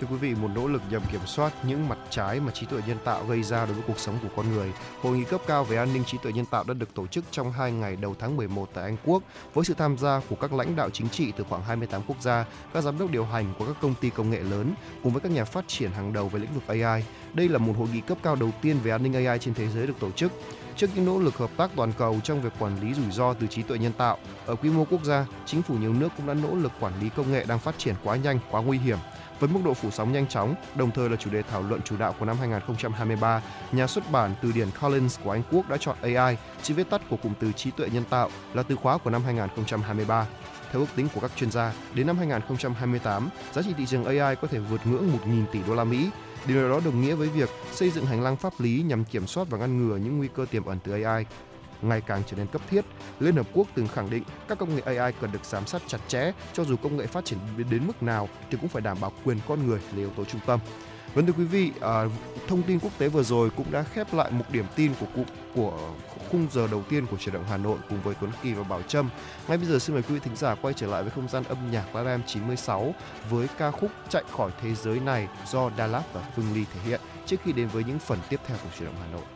Thưa quý vị, một nỗ lực nhằm kiểm soát những mặt trái mà trí tuệ nhân tạo gây ra đối với cuộc sống của con người. Hội nghị cấp cao về an ninh trí tuệ nhân tạo đã được tổ chức trong hai ngày đầu tháng 11 tại Anh Quốc với sự tham gia của các lãnh đạo chính trị từ khoảng 28 quốc gia, các giám đốc điều hành của các công ty công nghệ lớn cùng với các nhà phát triển hàng đầu về lĩnh vực AI. Đây là một hội nghị cấp cao đầu tiên về an ninh AI trên thế giới được tổ chức. Trước những nỗ lực hợp tác toàn cầu trong việc quản lý rủi ro từ trí tuệ nhân tạo, ở quy mô quốc gia, chính phủ nhiều nước cũng đã nỗ lực quản lý công nghệ đang phát triển quá nhanh, quá nguy hiểm với mức độ phủ sóng nhanh chóng, đồng thời là chủ đề thảo luận chủ đạo của năm 2023, nhà xuất bản từ điển Collins của Anh Quốc đã chọn AI, chữ viết tắt của cụm từ trí tuệ nhân tạo, là từ khóa của năm 2023. Theo ước tính của các chuyên gia, đến năm 2028, giá trị thị trường AI có thể vượt ngưỡng 1.000 tỷ đô la Mỹ. Điều đó đồng nghĩa với việc xây dựng hành lang pháp lý nhằm kiểm soát và ngăn ngừa những nguy cơ tiềm ẩn từ AI ngày càng trở nên cấp thiết. Liên Hợp Quốc từng khẳng định các công nghệ AI cần được giám sát chặt chẽ, cho dù công nghệ phát triển đến mức nào thì cũng phải đảm bảo quyền con người là yếu tố trung tâm. Vâng thưa quý vị, à, thông tin quốc tế vừa rồi cũng đã khép lại một điểm tin của cụm của khung giờ đầu tiên của chuyển động Hà Nội cùng với Tuấn Kỳ và Bảo Trâm. Ngay bây giờ xin mời quý vị thính giả quay trở lại với không gian âm nhạc La 96 với ca khúc Chạy khỏi thế giới này do Đà Lạt và Phương Ly thể hiện trước khi đến với những phần tiếp theo của chuyển động Hà Nội.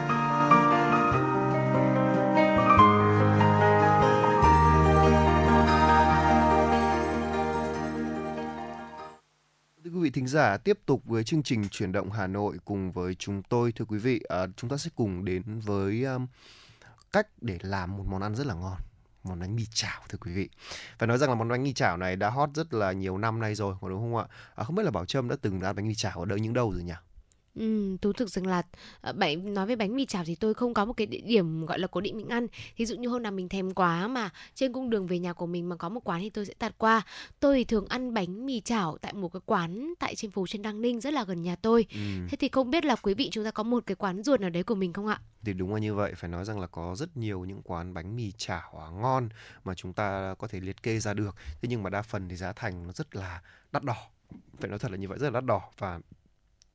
Giả tiếp tục với chương trình chuyển động Hà Nội cùng với chúng tôi thưa quý vị. À, chúng ta sẽ cùng đến với um, cách để làm một món ăn rất là ngon món bánh mì chảo thưa quý vị. Phải nói rằng là món bánh mì chảo này đã hot rất là nhiều năm nay rồi đúng không ạ? À, không biết là bảo trâm đã từng ăn bánh mì chảo ở đâu những đâu rồi nhỉ? Ừ, thú thực rằng là ờ, bạn nói về bánh mì chảo thì tôi không có một cái địa điểm gọi là cố định mình ăn. Ví dụ như hôm nào mình thèm quá mà trên cung đường về nhà của mình mà có một quán thì tôi sẽ tạt qua. Tôi thì thường ăn bánh mì chảo tại một cái quán tại trên phố trên Đăng Ninh rất là gần nhà tôi. Ừ. Thế thì không biết là quý vị chúng ta có một cái quán ruột nào đấy của mình không ạ? Thì đúng là như vậy, phải nói rằng là có rất nhiều những quán bánh mì chảo ngon mà chúng ta có thể liệt kê ra được. Thế nhưng mà đa phần thì giá thành nó rất là đắt đỏ. Phải nói thật là như vậy rất là đắt đỏ và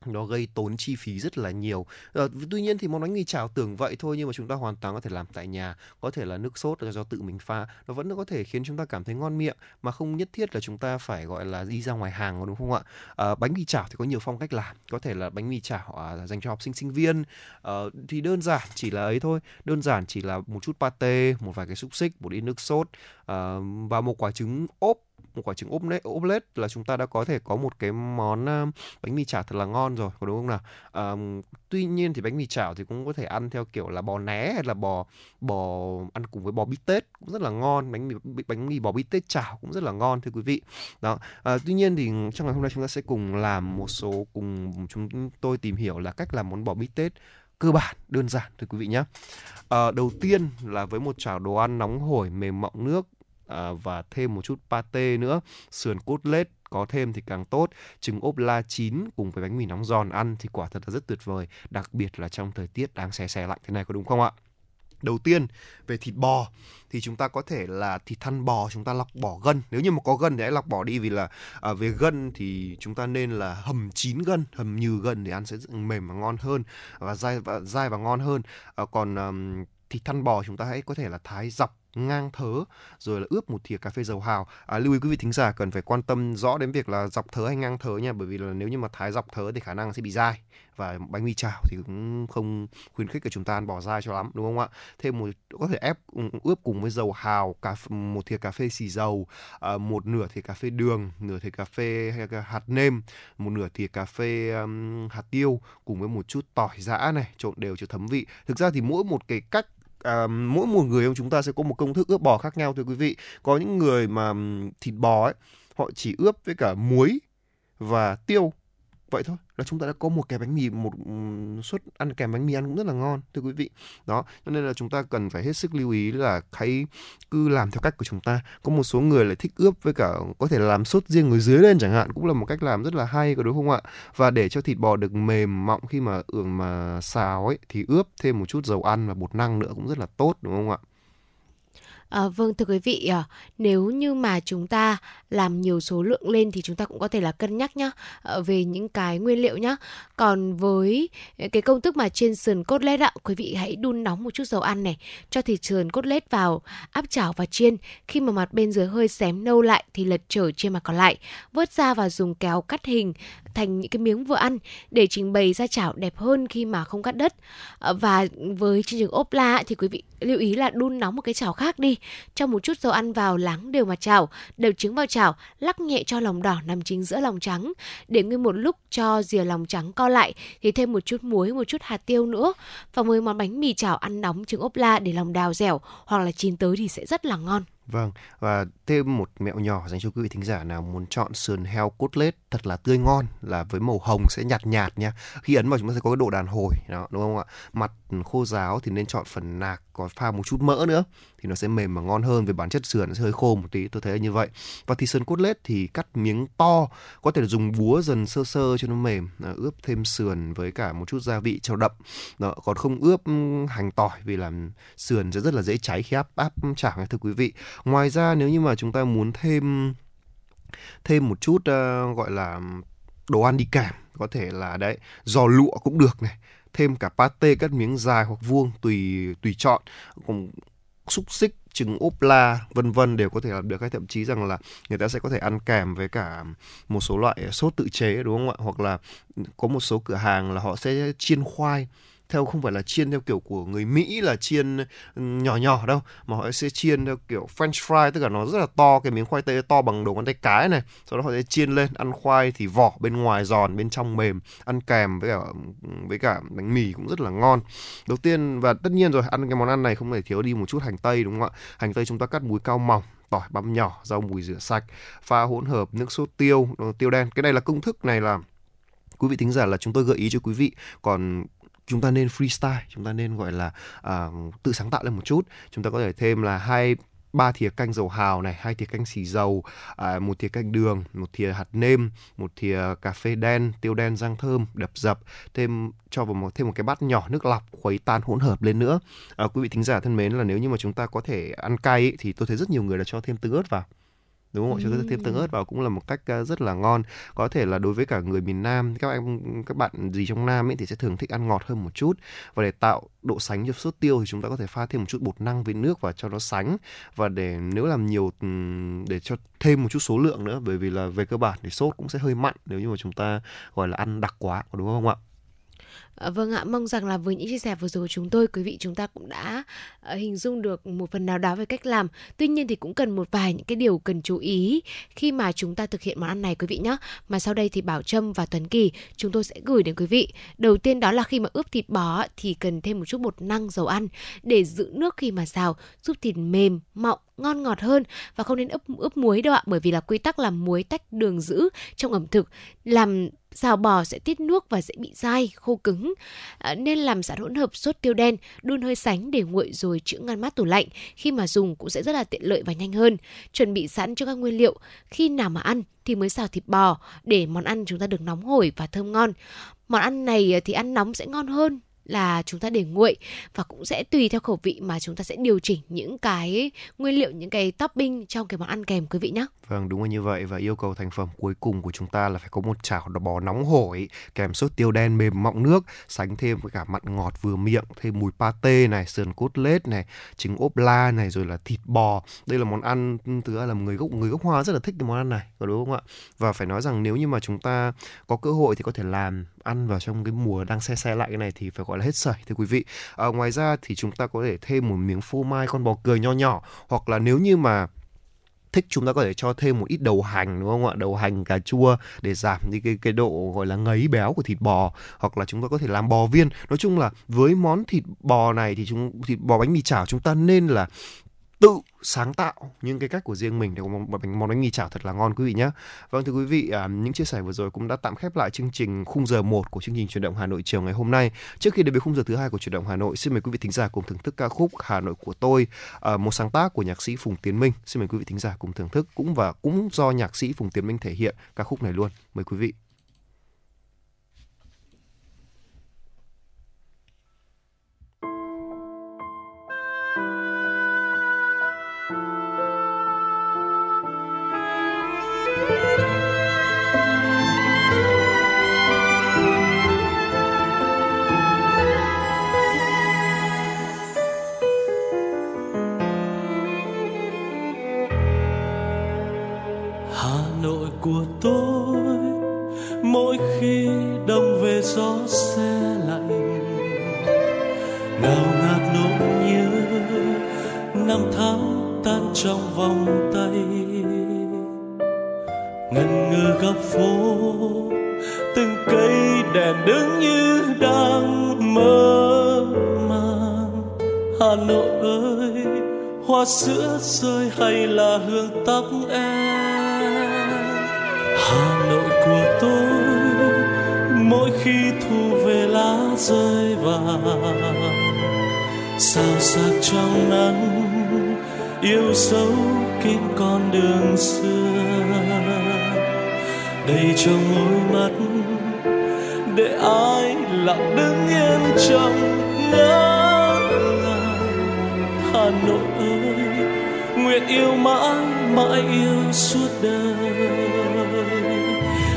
nó gây tốn chi phí rất là nhiều. À, tuy nhiên thì món bánh mì chảo tưởng vậy thôi nhưng mà chúng ta hoàn toàn có thể làm tại nhà, có thể là nước sốt là do tự mình pha, nó vẫn có thể khiến chúng ta cảm thấy ngon miệng mà không nhất thiết là chúng ta phải gọi là đi ra ngoài hàng đúng không ạ? À, bánh mì chảo thì có nhiều phong cách làm, có thể là bánh mì chảo à, dành cho học sinh sinh viên. À, thì đơn giản chỉ là ấy thôi, đơn giản chỉ là một chút pate, một vài cái xúc xích, một ít nước sốt à, và một quả trứng ốp một quả trứng ốp ốp lết là chúng ta đã có thể có một cái món uh, bánh mì chảo thật là ngon rồi có đúng không nào? Uh, tuy nhiên thì bánh mì chảo thì cũng có thể ăn theo kiểu là bò né hay là bò bò ăn cùng với bò bít tết cũng rất là ngon. Bánh mì bánh mì bò bít tết chảo cũng rất là ngon thưa quý vị. Đó uh, tuy nhiên thì trong ngày hôm nay chúng ta sẽ cùng làm một số cùng chúng tôi tìm hiểu là cách làm món bò bít tết cơ bản đơn giản thưa quý vị nhé à, ờ, đầu tiên là với một chảo đồ ăn nóng hổi mềm mọng nước à, và thêm một chút pate nữa sườn cốt lết có thêm thì càng tốt trứng ốp la chín cùng với bánh mì nóng giòn ăn thì quả thật là rất tuyệt vời đặc biệt là trong thời tiết đang xe xe lạnh thế này có đúng không ạ Đầu tiên về thịt bò thì chúng ta có thể là thịt thăn bò chúng ta lọc bỏ gân. Nếu như mà có gân thì hãy lọc bỏ đi vì là à, về gân thì chúng ta nên là hầm chín gân, hầm nhừ gân để ăn sẽ mềm và ngon hơn và dai và dai và ngon hơn. À, còn um, thịt thăn bò chúng ta hãy có thể là thái dọc ngang thớ rồi là ướp một thìa cà phê dầu hào. À, lưu ý quý vị thính giả cần phải quan tâm rõ đến việc là dọc thớ hay ngang thớ nha bởi vì là nếu như mà thái dọc thớ thì khả năng sẽ bị dai và bánh mì chảo thì cũng không khuyến khích của chúng ta ăn bỏ dai cho lắm đúng không ạ? Thêm một có thể ép ừ, ướp cùng với dầu hào cà một thìa cà phê xì dầu à, một nửa thìa cà phê đường nửa thìa cà phê hạt nêm một nửa thìa cà phê um, hạt tiêu cùng với một chút tỏi giã này trộn đều cho thấm vị. Thực ra thì mỗi một cái cách à, mỗi một người trong chúng ta sẽ có một công thức ướp bò khác nhau thưa quý vị. Có những người mà thịt bò ấy họ chỉ ướp với cả muối và tiêu vậy thôi, là chúng ta đã có một cái bánh mì, một suất ăn kèm bánh mì ăn cũng rất là ngon, thưa quý vị. Đó, cho nên là chúng ta cần phải hết sức lưu ý là hãy cứ làm theo cách của chúng ta. Có một số người lại thích ướp với cả có thể làm sốt riêng người dưới lên chẳng hạn, cũng là một cách làm rất là hay có đúng không ạ? Và để cho thịt bò được mềm mọng khi mà ưởng mà xào ấy, thì ướp thêm một chút dầu ăn và bột năng nữa cũng rất là tốt, đúng không ạ? À, vâng thưa quý vị, à, nếu như mà chúng ta làm nhiều số lượng lên thì chúng ta cũng có thể là cân nhắc nhá à, về những cái nguyên liệu nhá. Còn với cái công thức mà trên sườn cốt lết ạ, quý vị hãy đun nóng một chút dầu ăn này, cho thịt sườn cốt lết vào, áp chảo và chiên. Khi mà mặt bên dưới hơi xém nâu lại thì lật trở trên mặt còn lại, vớt ra và dùng kéo cắt hình thành những cái miếng vừa ăn để trình bày ra chảo đẹp hơn khi mà không cắt đất. Ờ, và với chương trình ốp la thì quý vị lưu ý là đun nóng một cái chảo khác đi cho một chút dầu ăn vào láng đều mặt chảo, đều trứng vào chảo, lắc nhẹ cho lòng đỏ nằm chính giữa lòng trắng. Để nguyên một lúc cho dìa lòng trắng co lại thì thêm một chút muối, một chút hạt tiêu nữa. Và với món bánh mì chảo ăn nóng trứng ốp la để lòng đào dẻo hoặc là chín tới thì sẽ rất là ngon. Vâng, và thêm một mẹo nhỏ dành cho quý vị thính giả nào muốn chọn sườn heo cốt lết thật là tươi ngon là với màu hồng sẽ nhạt nhạt nha. Khi ấn vào chúng ta sẽ có cái độ đàn hồi đó đúng không ạ? Mặt khô ráo thì nên chọn phần nạc có pha một chút mỡ nữa. Thì nó sẽ mềm và ngon hơn về bản chất sườn nó sẽ hơi khô một tí tôi thấy là như vậy. Và thịt sườn cốt lết thì cắt miếng to có thể dùng búa dần sơ sơ cho nó mềm à, ướp thêm sườn với cả một chút gia vị cho đậm. Đó, còn không ướp ừ, hành tỏi vì làm sườn sẽ rất là dễ cháy khi áp áp chảo thưa quý vị. Ngoài ra nếu như mà chúng ta muốn thêm thêm một chút uh, gọi là đồ ăn đi kèm có thể là đấy giò lụa cũng được này thêm cả pate cắt miếng dài hoặc vuông tùy tùy chọn cùng xúc xích, trứng ốp la, vân vân đều có thể làm được. Hay thậm chí rằng là người ta sẽ có thể ăn kèm với cả một số loại sốt tự chế, đúng không ạ? Hoặc là có một số cửa hàng là họ sẽ chiên khoai theo không phải là chiên theo kiểu của người Mỹ là chiên ừ, nhỏ nhỏ đâu, mà họ sẽ chiên theo kiểu French fry, tức là nó rất là to, cái miếng khoai tây to bằng đầu ngón tay cái này. Sau đó họ sẽ chiên lên, ăn khoai thì vỏ bên ngoài giòn, bên trong mềm, ăn kèm với cả với cả bánh mì cũng rất là ngon. Đầu tiên, và tất nhiên rồi, ăn cái món ăn này không thể thiếu đi một chút hành tây, đúng không ạ? Hành tây chúng ta cắt múi cao mỏng, tỏi băm nhỏ, rau mùi rửa sạch, pha hỗn hợp nước sốt tiêu tiêu đen. Cái này là công thức này là quý vị thính giả là chúng tôi gợi ý cho quý vị. Còn chúng ta nên freestyle chúng ta nên gọi là uh, tự sáng tạo lên một chút. Chúng ta có thể thêm là hai ba thìa canh dầu hào này hai thìa canh xì dầu à, một thìa canh đường một thìa hạt nêm một thìa cà phê đen tiêu đen rang thơm đập dập thêm cho vào một thêm một cái bát nhỏ nước lọc khuấy tan hỗn hợp lên nữa. À, quý vị thính giả thân mến là nếu như mà chúng ta có thể ăn cay ý, thì tôi thấy rất nhiều người là cho thêm tương ớt vào đúng không? Cho thêm tương ớt vào cũng là một cách ờ, rất là ngon. Có thể là đối với cả người miền Nam, các em các bạn gì trong Nam ấy thì sẽ thường thích ăn ngọt hơn một chút. Và để tạo độ sánh cho sốt tiêu thì chúng ta có thể pha thêm một chút bột năng với nước và cho nó sánh. Và để nếu làm nhiều để cho thêm một chút số lượng nữa bởi vì là về cơ bản thì sốt cũng sẽ hơi mặn nếu như mà chúng ta gọi là ăn đặc quá đúng không ạ? Ờ, vâng ạ, mong rằng là với những chia sẻ vừa rồi của chúng tôi, quý vị chúng ta cũng đã ờ, hình dung được một phần nào đó về cách làm. Tuy nhiên thì cũng cần một vài những cái điều cần chú ý khi mà chúng ta thực hiện món ăn này quý vị nhé. Mà sau đây thì Bảo Trâm và Tuấn Kỳ chúng tôi sẽ gửi đến quý vị. Đầu tiên đó là khi mà ướp thịt bò thì cần thêm một chút bột năng dầu ăn để giữ nước khi mà xào, giúp thịt mềm, mọng ngon ngọt hơn và không nên ướp ướp muối đâu ạ bởi vì là quy tắc là muối tách đường giữ trong ẩm thực làm xào bò sẽ tiết nước và dễ bị dai, khô cứng. À, nên làm sẵn hỗn hợp sốt tiêu đen, đun hơi sánh để nguội rồi chữa ngăn mát tủ lạnh. Khi mà dùng cũng sẽ rất là tiện lợi và nhanh hơn. Chuẩn bị sẵn cho các nguyên liệu. Khi nào mà ăn thì mới xào thịt bò để món ăn chúng ta được nóng hổi và thơm ngon. Món ăn này thì ăn nóng sẽ ngon hơn là chúng ta để nguội và cũng sẽ tùy theo khẩu vị mà chúng ta sẽ điều chỉnh những cái nguyên liệu, những cái topping trong cái món ăn kèm, quý vị nhé. Vâng đúng là như vậy. Và yêu cầu thành phẩm cuối cùng của chúng ta là phải có một chảo bò nóng hổi, kèm sốt tiêu đen, mềm mọng nước, sánh thêm với cả mặn ngọt vừa miệng, thêm mùi pate này, sườn cốt lết này, trứng ốp la này, rồi là thịt bò. Đây là món ăn thứ là người gốc người gốc hoa rất là thích cái món ăn này, có đúng không ạ? Và phải nói rằng nếu như mà chúng ta có cơ hội thì có thể làm ăn vào trong cái mùa đang xe xe lại cái này thì phải gọi là hết sảy thưa quý vị. À, ngoài ra thì chúng ta có thể thêm một miếng phô mai con bò cười nho nhỏ hoặc là nếu như mà thích chúng ta có thể cho thêm một ít đầu hành đúng không ạ? Đầu hành cà chua để giảm đi cái cái độ gọi là ngấy béo của thịt bò hoặc là chúng ta có thể làm bò viên. Nói chung là với món thịt bò này thì chúng thịt bò bánh mì chảo chúng ta nên là tự sáng tạo những cái cách của riêng mình để có một bánh món bánh mì chảo thật là ngon quý vị nhé. Vâng thưa quý vị, à, những chia sẻ vừa rồi cũng đã tạm khép lại chương trình khung giờ 1 của chương trình chuyển động Hà Nội chiều ngày hôm nay. Trước khi đến với khung giờ thứ hai của chuyển động Hà Nội, xin mời quý vị thính giả cùng thưởng thức ca khúc Hà Nội của tôi, à, một sáng tác của nhạc sĩ Phùng Tiến Minh. Xin mời quý vị thính giả cùng thưởng thức cũng và cũng do nhạc sĩ Phùng Tiến Minh thể hiện ca khúc này luôn. Mời quý vị. Năm tháng tan trong vòng tay. Ngần ngừ góc phố, từng cây đèn đứng như đang mơ màng. Hà nội ơi, hoa sữa rơi hay là hương tóc em? Hà nội của tôi, mỗi khi thu về lá rơi vàng. Sao sắc trong nắng yêu dấu kín con đường xưa. Đầy trong môi mắt, để ai lặng đứng yên trong ngỡ ngàng. Hà nội ơi nguyện yêu mãi mãi yêu suốt đời.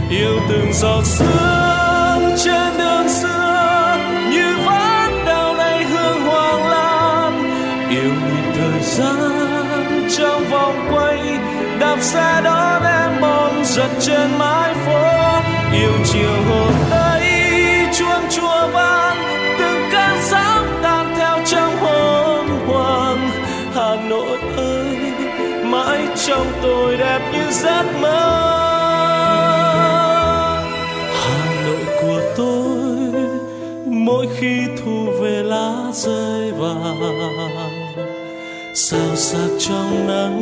Yêu từng giọt sương trên đường xưa, như ván đào này hương hoàng lan. Yêu nhịp thời gian trong vòng quay, đạp xe đón em bom giật trên mái phố. Yêu chiều hồn ấy chuông chùa vang, từng cơn sóng tan theo trong hồn hoàng hà nội ơi, mãi trong tôi đẹp như giấc mơ. Hà nội của tôi, mỗi khi thu về lá rơi vàng sao sắc trong nắng,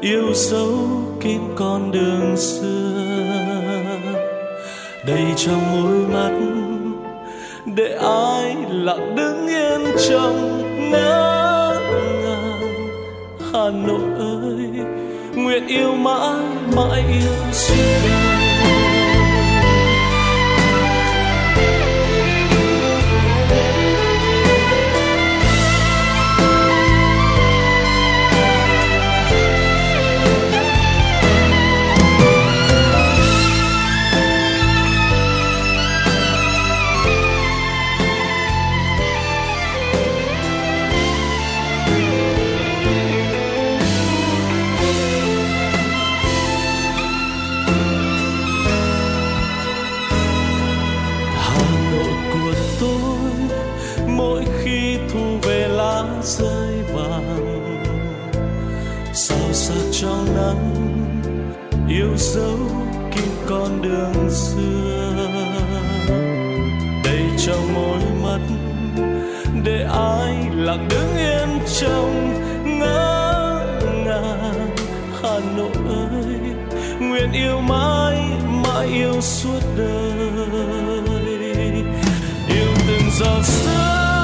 yêu dấu kín con đường xưa. Đầy trong môi mắt, để ai lặng đứng yên trong ngỡ ngàng hà nội ơi, nguyện yêu mãi mãi yêu suốt đời yên trong ngỡ ngàng. Hà nội ơi, nguyện yêu mãi mãi yêu suốt đời. Yêu từng giọt sương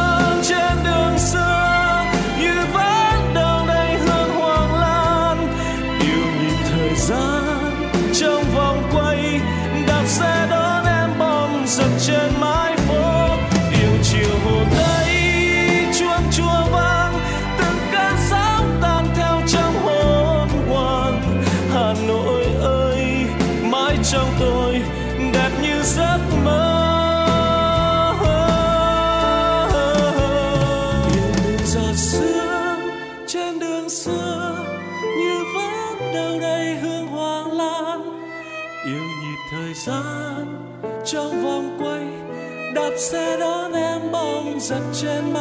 bom giật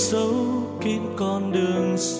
dấu kín con đường xa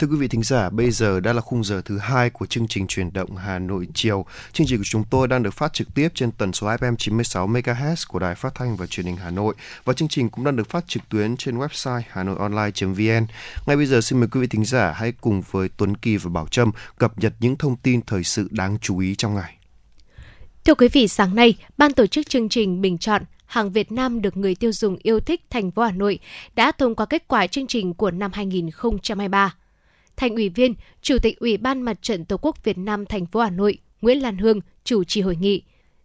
Thưa quý vị thính giả, bây giờ đã là khung giờ thứ hai của chương trình truyền động Hà Nội chiều. Chương trình của chúng tôi đang được phát trực tiếp trên tần số FM 96 MHz của Đài Phát thanh và Truyền hình Hà Nội và chương trình cũng đang được phát trực tuyến trên website hanoionline.vn. Ngay bây giờ xin mời quý vị thính giả hãy cùng với Tuấn Kỳ và Bảo Trâm cập nhật những thông tin thời sự đáng chú ý trong ngày. Thưa quý vị, sáng nay, ban tổ chức chương trình bình chọn hàng Việt Nam được người tiêu dùng yêu thích thành phố Hà Nội đã thông qua kết quả chương trình của năm 2023. Thành ủy viên, Chủ tịch Ủy ban Mặt trận Tổ quốc Việt Nam thành phố Hà Nội Nguyễn Lan Hương chủ trì hội nghị.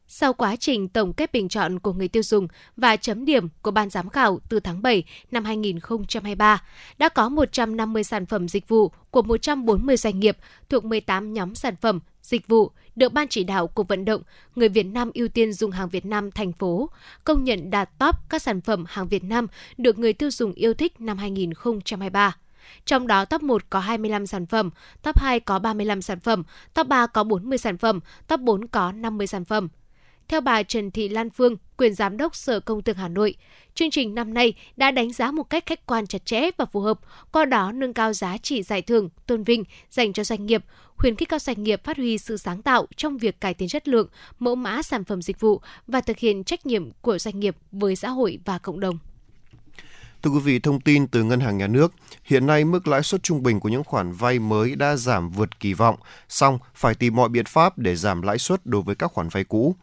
Sau quá trình tổng kết bình chọn của người tiêu dùng và chấm điểm của ban giám khảo từ tháng 7 năm 2023, đã có 150 sản phẩm dịch vụ của 140 doanh nghiệp thuộc 18 nhóm sản phẩm dịch vụ được ban chỉ đạo cuộc vận động người Việt Nam ưu tiên dùng hàng Việt Nam thành phố công nhận đạt top các sản phẩm hàng Việt Nam được người tiêu dùng yêu thích năm 2023. Trong đó top 1 có 25 sản phẩm, top 2 có 35 sản phẩm, top 3 có 40 sản phẩm, top 4 có 50 sản phẩm. Theo bà Trần Thị Lan Phương, quyền giám đốc Sở Công Thương Hà Nội, chương trình năm nay đã đánh giá một cách khách quan chặt chẽ và phù hợp, qua đó nâng cao giá trị giải thưởng, tôn vinh dành cho doanh nghiệp, khuyến khích các doanh nghiệp phát huy sự sáng tạo trong việc cải tiến chất lượng, mẫu mã sản phẩm dịch vụ và thực hiện trách nhiệm của doanh nghiệp với xã hội và cộng đồng. Thưa quý vị, thông tin từ Ngân hàng Nhà nước, hiện nay mức lãi suất trung bình của những khoản vay mới đã giảm vượt kỳ vọng, song phải tìm mọi biện pháp để giảm lãi suất đối với các khoản vay cũ.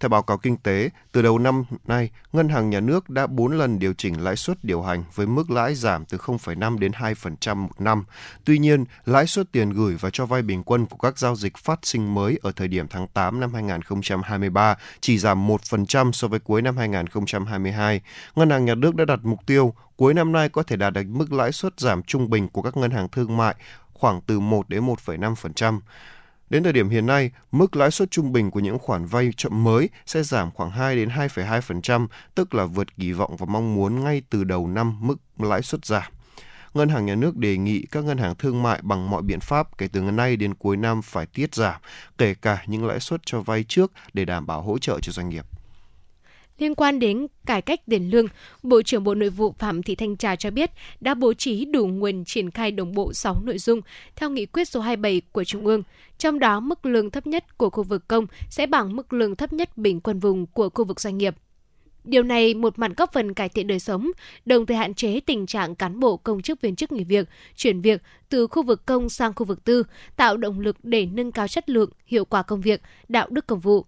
Theo báo cáo kinh tế, từ đầu năm nay, Ngân hàng Nhà nước đã 4 lần điều chỉnh lãi suất điều hành với mức lãi giảm từ 0,5 đến 2% một năm. Tuy nhiên, lãi suất tiền gửi và cho vay bình quân của các giao dịch phát sinh mới ở thời điểm tháng 8 năm 2023 chỉ giảm 1% so với cuối năm 2022. Ngân hàng Nhà nước đã đặt mục tiêu cuối năm nay có thể đạt được mức lãi suất giảm trung bình của các ngân hàng thương mại khoảng từ 1 đến 1,5%. Đến thời điểm hiện nay, mức lãi suất trung bình của những khoản vay chậm mới sẽ giảm khoảng 2 đến 2,2%, tức là vượt kỳ vọng và mong muốn ngay từ đầu năm mức lãi suất giảm. Ngân hàng Nhà nước đề nghị các ngân hàng thương mại bằng mọi biện pháp kể từ ngày nay đến cuối năm phải tiết giảm, kể cả những lãi suất cho vay trước để đảm bảo hỗ trợ cho doanh nghiệp. Liên quan đến cải cách tiền lương, Bộ trưởng Bộ Nội vụ Phạm Thị Thanh Trà cho biết đã bố trí đủ nguồn triển khai đồng bộ 6 nội dung theo nghị quyết số 27 của Trung ương. Trong đó, mức lương thấp nhất của khu vực công sẽ bằng mức lương thấp nhất bình quân vùng của khu vực doanh nghiệp. Điều này một mặt góp phần cải thiện đời sống, đồng thời hạn chế tình trạng cán bộ công chức viên chức nghỉ việc, chuyển việc từ khu vực công sang khu vực tư, tạo động lực để nâng cao chất lượng, hiệu quả công việc, đạo đức công vụ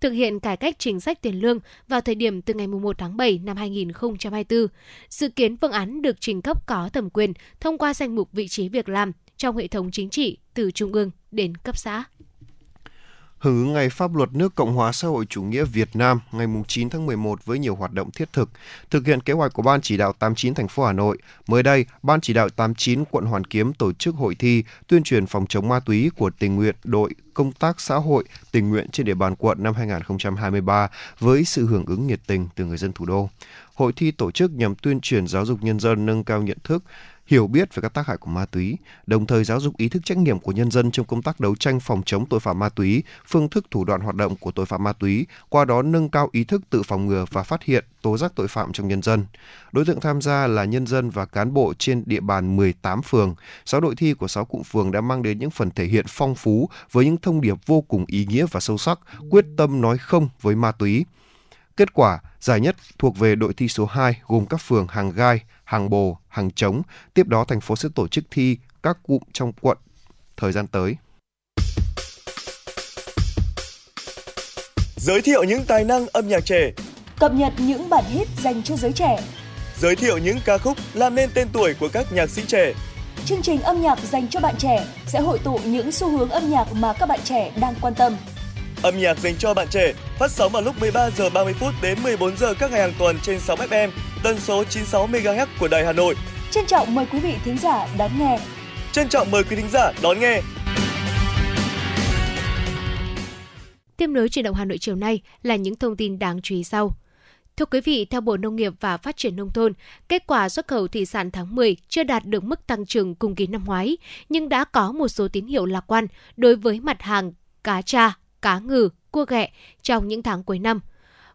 thực hiện cải cách chính sách tiền lương vào thời điểm từ ngày 1 tháng 7 năm 2024. Dự kiến phương án được trình cấp có thẩm quyền thông qua danh mục vị trí việc làm trong hệ thống chính trị từ trung ương đến cấp xã hưởng ứng Ngày Pháp luật nước Cộng hòa xã hội chủ nghĩa Việt Nam ngày 9 tháng 11 với nhiều hoạt động thiết thực. Thực hiện kế hoạch của Ban chỉ đạo 89 thành phố Hà Nội, mới đây, Ban chỉ đạo 89 quận Hoàn Kiếm tổ chức hội thi tuyên truyền phòng chống ma túy của tình nguyện đội công tác xã hội tình nguyện trên địa bàn quận năm 2023 với sự hưởng ứng nhiệt tình từ người dân thủ đô. Hội thi tổ chức nhằm tuyên truyền giáo dục nhân dân nâng cao nhận thức, hiểu biết về các tác hại của ma túy, đồng thời giáo dục ý thức trách nhiệm của nhân dân trong công tác đấu tranh phòng chống tội phạm ma túy, phương thức thủ đoạn hoạt động của tội phạm ma túy, qua đó nâng cao ý thức tự phòng ngừa và phát hiện, tố giác tội phạm trong nhân dân. Đối tượng tham gia là nhân dân và cán bộ trên địa bàn 18 phường. 6 đội thi của 6 cụm phường đã mang đến những phần thể hiện phong phú với những thông điệp vô cùng ý nghĩa và sâu sắc, quyết tâm nói không với ma túy. Kết quả, giải nhất thuộc về đội thi số 2 gồm các phường Hàng Gai, Hàng Bồ, Hàng Trống. Tiếp đó, thành phố sẽ tổ chức thi các cụm trong quận thời gian tới. Giới thiệu những tài năng âm nhạc trẻ. Cập nhật những bản hit dành cho giới trẻ. Giới thiệu những ca khúc làm nên tên tuổi của các nhạc sĩ trẻ. Chương trình âm nhạc dành cho bạn trẻ sẽ hội tụ những xu hướng âm nhạc mà các bạn trẻ đang quan tâm Âm nhạc dành cho bạn trẻ phát sóng vào lúc 13 giờ 30 phút đến 14 giờ các ngày hàng tuần trên 6 FM, tần số 96 MHz của Đài Hà Nội. Trân trọng mời quý vị thính giả đón nghe. Trân trọng mời quý thính giả đón nghe. Tiếp nối chuyển động Hà Nội chiều nay là những thông tin đáng chú ý sau. Thưa quý vị, theo Bộ Nông nghiệp và Phát triển Nông thôn, kết quả xuất khẩu thủy sản tháng 10 chưa đạt được mức tăng trưởng cùng kỳ năm ngoái, nhưng đã có một số tín hiệu lạc quan đối với mặt hàng cá tra, cá ngừ, cua ghẹ trong những tháng cuối năm.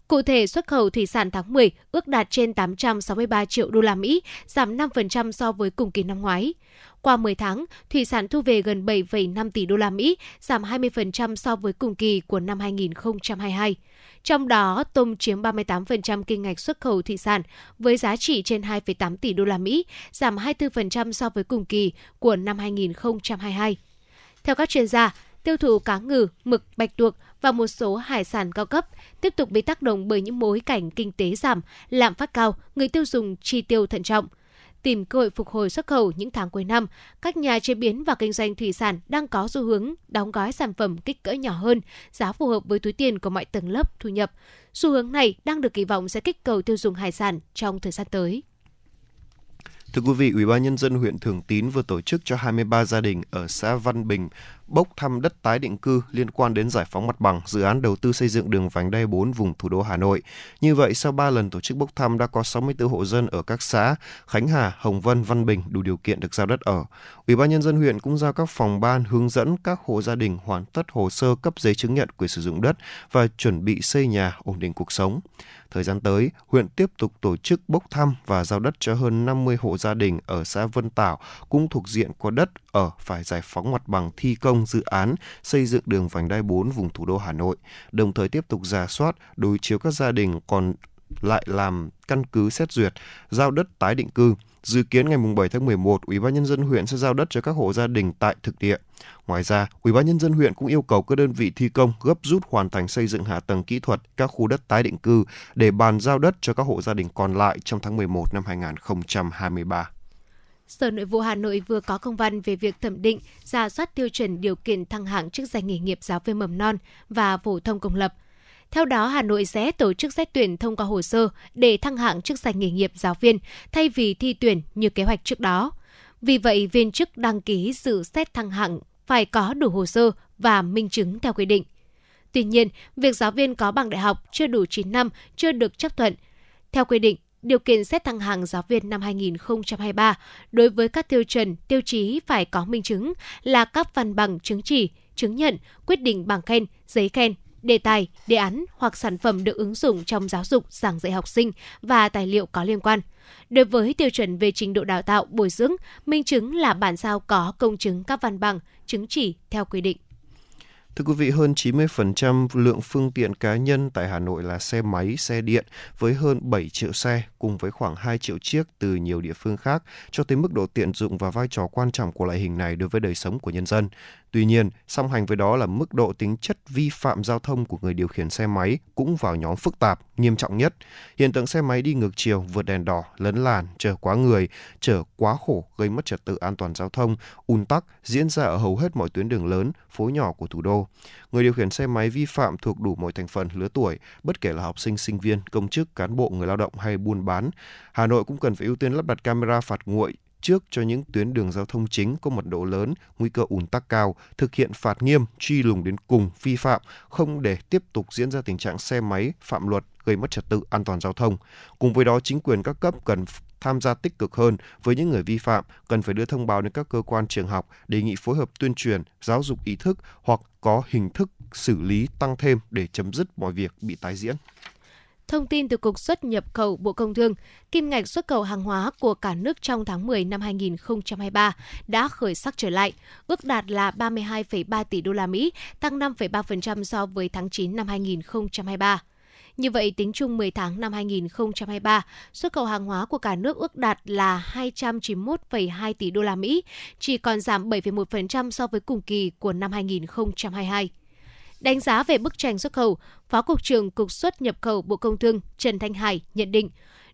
Cụ thể, xuất khẩu thủy sản tháng 10 ước đạt trên 863 triệu đô la Mỹ, giảm 5% so với cùng kỳ năm ngoái. Qua 10 tháng, thủy sản thu về gần 7,5 tỷ đô la Mỹ, giảm 20% so với cùng kỳ của năm 2022. Trong đó, tôm chiếm 38% kinh ngạch xuất khẩu thủy sản với giá trị trên 2,8 tỷ đô la Mỹ, giảm 24% so với cùng kỳ của năm 2022. Theo các chuyên gia, tiêu thụ cá ngừ, mực, bạch tuộc và một số hải sản cao cấp tiếp tục bị tác động bởi những mối cảnh kinh tế giảm, lạm phát cao, người tiêu dùng chi tiêu thận trọng. tìm cơ hội phục hồi xuất khẩu những tháng cuối năm, các nhà chế biến và kinh doanh thủy sản đang có xu hướng đóng gói sản phẩm kích cỡ nhỏ hơn, giá phù hợp với túi tiền của mọi tầng lớp thu nhập. Xu hướng này đang được kỳ vọng sẽ kích cầu tiêu dùng hải sản trong thời gian tới. Thưa quý vị, Ủy ban nhân dân huyện Thường Tín vừa tổ chức cho 23 gia đình ở xã Văn Bình bốc thăm đất tái định cư liên quan đến giải phóng mặt bằng dự án đầu tư xây dựng đường vành đai 4 vùng thủ đô Hà Nội. Như vậy, sau 3 lần tổ chức bốc thăm đã có 64 hộ dân ở các xã Khánh Hà, Hồng Vân, Văn Bình đủ điều kiện được giao đất ở. Ủy ban nhân dân huyện cũng giao các phòng ban hướng dẫn các hộ gia đình hoàn tất hồ sơ cấp giấy chứng nhận quyền sử dụng đất và chuẩn bị xây nhà ổn định cuộc sống. Thời gian tới, huyện tiếp tục tổ chức bốc thăm và giao đất cho hơn 50 hộ gia đình ở xã Vân Tảo cũng thuộc diện có đất ở phải giải phóng mặt bằng thi công dự án xây dựng đường vành đai 4 vùng thủ đô Hà Nội, đồng thời tiếp tục giả soát đối chiếu các gia đình còn lại làm căn cứ xét duyệt giao đất tái định cư. Dự kiến ngày 7 tháng 11, Ủy ban nhân dân huyện sẽ giao đất cho các hộ gia đình tại thực địa. Ngoài ra, Ủy ban nhân dân huyện cũng yêu cầu các đơn vị thi công gấp rút hoàn thành xây dựng hạ tầng kỹ thuật các khu đất tái định cư để bàn giao đất cho các hộ gia đình còn lại trong tháng 11 năm 2023. Sở Nội vụ Hà Nội vừa có công văn về việc thẩm định, giả soát tiêu chuẩn điều kiện thăng hạng chức danh nghề nghiệp giáo viên mầm non và phổ thông công lập. Theo đó, Hà Nội sẽ tổ chức xét tuyển thông qua hồ sơ để thăng hạng chức danh nghề nghiệp giáo viên thay vì thi tuyển như kế hoạch trước đó. Vì vậy, viên chức đăng ký dự xét thăng hạng phải có đủ hồ sơ và minh chứng theo quy định. Tuy nhiên, việc giáo viên có bằng đại học chưa đủ 9 năm chưa được chấp thuận. Theo quy định, điều kiện xét thăng hạng giáo viên năm 2023 đối với các tiêu chuẩn, tiêu chí phải có minh chứng là các văn bằng chứng chỉ, chứng nhận, quyết định bằng khen, giấy khen, đề tài, đề án hoặc sản phẩm được ứng dụng trong giáo dục, giảng dạy học sinh và tài liệu có liên quan. Đối với tiêu chuẩn về trình độ đào tạo, bồi dưỡng, minh chứng là bản sao có công chứng các văn bằng, chứng chỉ theo quy định. Thưa quý vị, hơn 90% lượng phương tiện cá nhân tại Hà Nội là xe máy, xe điện với hơn 7 triệu xe cùng với khoảng 2 triệu chiếc từ nhiều địa phương khác cho thấy mức độ tiện dụng và vai trò quan trọng của loại hình này đối với đời sống của nhân dân. Tuy nhiên, song hành với đó là mức độ tính chất vi phạm giao thông của người điều khiển xe máy cũng vào nhóm phức tạp, nghiêm trọng nhất. Hiện tượng xe máy đi ngược chiều, vượt đèn đỏ, lấn làn, chở quá người, chở quá khổ gây mất trật tự an toàn giao thông, ùn tắc diễn ra ở hầu hết mọi tuyến đường lớn, phố nhỏ của thủ đô. Người điều khiển xe máy vi phạm thuộc đủ mọi thành phần lứa tuổi, bất kể là học sinh, sinh viên, công chức, cán bộ, người lao động hay buôn bán. Hà Nội cũng cần phải ưu tiên lắp đặt camera phạt nguội trước cho những tuyến đường giao thông chính có mật độ lớn, nguy cơ ùn tắc cao, thực hiện phạt nghiêm, truy lùng đến cùng vi phạm, không để tiếp tục diễn ra tình trạng xe máy phạm luật gây mất trật tự an toàn giao thông. Cùng với đó, chính quyền các cấp cần tham gia tích cực hơn với những người vi phạm, cần phải đưa thông báo đến các cơ quan trường học, đề nghị phối hợp tuyên truyền, giáo dục ý thức hoặc có hình thức xử lý tăng thêm để chấm dứt mọi việc bị tái diễn. Thông tin từ Cục xuất nhập khẩu Bộ Công Thương, kim ngạch xuất khẩu hàng hóa của cả nước trong tháng 10 năm 2023 đã khởi sắc trở lại, ước đạt là 32,3 tỷ đô la Mỹ, tăng 5,3% so với tháng 9 năm 2023. Như vậy, tính chung 10 tháng năm 2023, xuất khẩu hàng hóa của cả nước ước đạt là 291,2 tỷ đô la Mỹ, chỉ còn giảm 7,1% so với cùng kỳ của năm 2022. Đánh giá về bức tranh xuất khẩu, Phó Cục trưởng Cục xuất nhập khẩu Bộ Công Thương Trần Thanh Hải nhận định,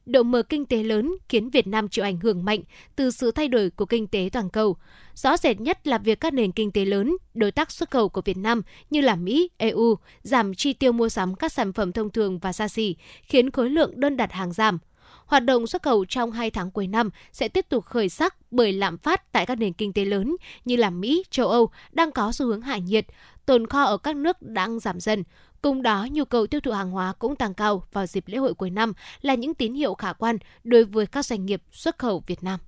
độ mở kinh tế lớn khiến Việt Nam chịu ảnh hưởng mạnh từ sự thay đổi của kinh tế toàn cầu. Rõ rệt nhất là việc các nền kinh tế lớn, đối tác xuất khẩu của Việt Nam như là Mỹ, EU giảm chi tiêu mua sắm các sản phẩm thông thường và xa xỉ, khiến khối lượng đơn đặt hàng giảm. Hoạt động xuất khẩu trong 2 tháng cuối năm sẽ tiếp tục khởi sắc bởi lạm phát tại các nền kinh tế lớn như là Mỹ, châu Âu đang có xu hướng hạ nhiệt, tồn kho ở các nước đang giảm dần. Cùng đó, nhu cầu tiêu thụ hàng hóa cũng tăng cao vào dịp lễ hội cuối năm là những tín hiệu khả quan đối với các doanh nghiệp xuất khẩu Việt Nam.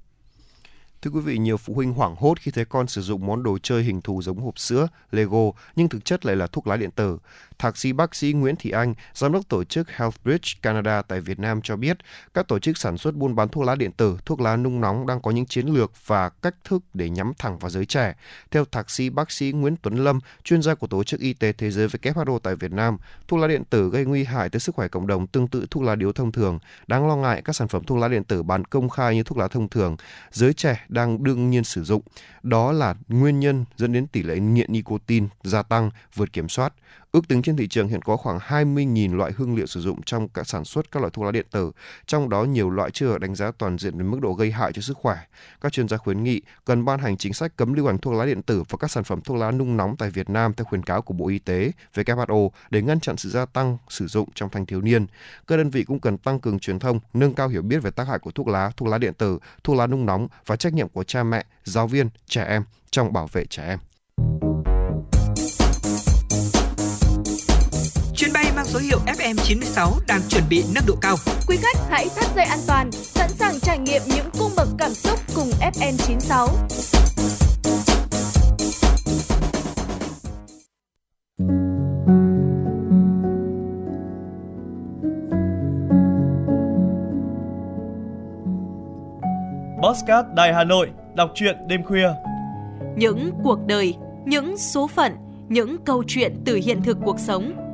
Thưa quý vị, nhiều phụ huynh hoảng hốt khi thấy con sử dụng món đồ chơi hình thù giống hộp sữa, Lego, nhưng thực chất lại là thuốc lá điện tử. Thạc sĩ bác sĩ Nguyễn Thị Anh, giám đốc tổ chức Healthbridge Canada tại Việt Nam cho biết, các tổ chức sản xuất buôn bán thuốc lá điện tử, thuốc lá nung nóng đang có những chiến lược và cách thức để nhắm thẳng vào giới trẻ. Theo thạc sĩ bác sĩ Nguyễn Tuấn Lâm, chuyên gia của Tổ chức Y tế Thế giới WHO tại Việt Nam, thuốc lá điện tử gây nguy hại tới sức khỏe cộng đồng tương tự thuốc lá điếu thông thường. Đáng lo ngại các sản phẩm thuốc lá điện tử bán công khai như thuốc lá thông thường, giới trẻ đang đương nhiên sử dụng. Đó là nguyên nhân dẫn đến tỷ lệ nghiện nicotine gia tăng, vượt kiểm soát. Ước tính trên thị trường hiện có khoảng 20.000 loại hương liệu sử dụng trong cả sản xuất các loại thuốc lá điện tử, trong đó nhiều loại chưa được đánh giá toàn diện về mức độ gây hại cho sức khỏe. Các chuyên gia khuyến nghị cần ban hành chính sách cấm lưu hành thuốc lá điện tử và các sản phẩm thuốc lá nung nóng tại Việt Nam theo khuyến cáo của Bộ Y tế, WHO để ngăn chặn sự gia tăng sử dụng trong thanh thiếu niên. Các đơn vị cũng cần tăng cường truyền thông, nâng cao hiểu biết về tác hại của thuốc lá, thuốc lá điện tử, thuốc lá nung nóng và trách nhiệm của cha mẹ, giáo viên, trẻ em trong bảo vệ trẻ em. FM96 đang chuẩn bị nâng độ cao. Quý khách hãy thắt dây an toàn, sẵn sàng trải nghiệm những cung bậc cảm xúc cùng FM96. Postcard Đài Hà Nội, đọc truyện đêm khuya. Những cuộc đời, những số phận, những câu chuyện từ hiện thực cuộc sống,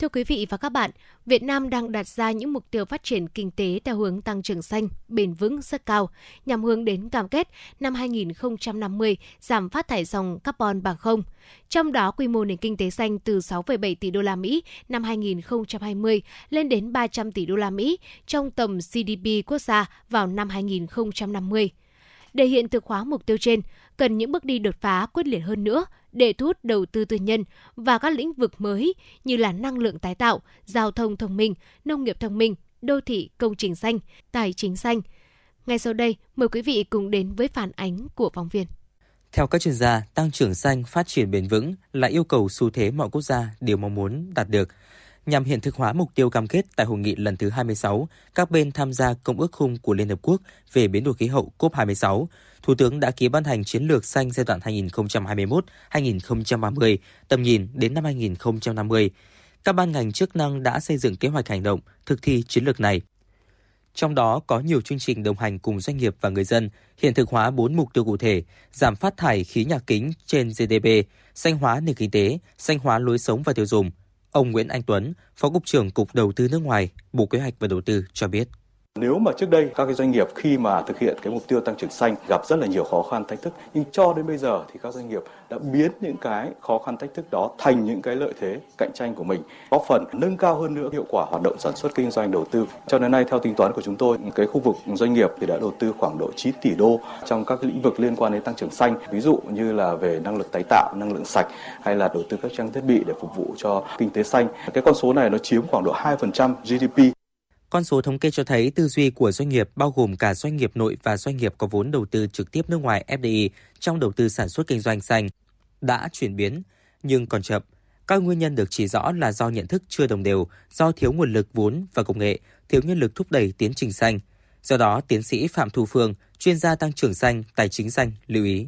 Thưa quý vị và các bạn, Việt Nam đang đặt ra những mục tiêu phát triển kinh tế theo hướng tăng trưởng xanh, bền vững rất cao, nhằm hướng đến cam kết năm 2050 giảm phát thải dòng carbon bằng không. Trong đó, quy mô nền kinh tế xanh từ 6,7 tỷ đô la Mỹ năm 2020 lên đến 300 tỷ đô la Mỹ trong tầm GDP quốc gia vào năm 2050. Để hiện thực hóa mục tiêu trên, cần những bước đi đột phá quyết liệt hơn nữa để thu hút đầu tư tư nhân và các lĩnh vực mới như là năng lượng tái tạo, giao thông thông minh, nông nghiệp thông minh, đô thị công trình xanh, tài chính xanh. Ngay sau đây, mời quý vị cùng đến với phản ánh của phóng viên. Theo các chuyên gia, tăng trưởng xanh, phát triển bền vững là yêu cầu xu thế mọi quốc gia đều mong muốn đạt được. Nhằm hiện thực hóa mục tiêu cam kết tại hội nghị lần thứ 26, các bên tham gia Công ước khung của Liên Hợp Quốc về biến đổi khí hậu COP26, Thủ tướng đã ký ban hành chiến lược xanh giai đoạn 2021-2030, tầm nhìn đến năm 2050. Các ban ngành chức năng đã xây dựng kế hoạch hành động thực thi chiến lược này. Trong đó có nhiều chương trình đồng hành cùng doanh nghiệp và người dân, hiện thực hóa 4 mục tiêu cụ thể, giảm phát thải khí nhà kính trên GDP, xanh hóa nền kinh tế, xanh hóa lối sống và tiêu dùng. Ông Nguyễn Anh Tuấn, Phó Cục trưởng Cục Đầu tư nước ngoài, Bộ Kế hoạch và Đầu tư cho biết. Nếu mà trước đây các cái doanh nghiệp khi mà thực hiện cái mục tiêu tăng trưởng xanh gặp rất là nhiều khó khăn thách thức nhưng cho đến bây giờ thì các doanh nghiệp đã biến những cái khó khăn thách thức đó thành những cái lợi thế cạnh tranh của mình, góp phần nâng cao hơn nữa hiệu quả hoạt động sản xuất kinh doanh đầu tư. Cho đến nay theo tính toán của chúng tôi, cái khu vực doanh nghiệp thì đã đầu tư khoảng độ 9 tỷ đô trong các lĩnh vực liên quan đến tăng trưởng xanh, ví dụ như là về năng lực tái tạo, năng lượng sạch hay là đầu tư các trang thiết bị để phục vụ cho kinh tế xanh. Cái con số này nó chiếm khoảng độ 2% GDP con số thống kê cho thấy tư duy của doanh nghiệp bao gồm cả doanh nghiệp nội và doanh nghiệp có vốn đầu tư trực tiếp nước ngoài FDI trong đầu tư sản xuất kinh doanh xanh đã chuyển biến nhưng còn chậm. Các nguyên nhân được chỉ rõ là do nhận thức chưa đồng đều, do thiếu nguồn lực vốn và công nghệ, thiếu nhân lực thúc đẩy tiến trình xanh. Do đó, tiến sĩ Phạm Thu Phương, chuyên gia tăng trưởng xanh, tài chính xanh lưu ý.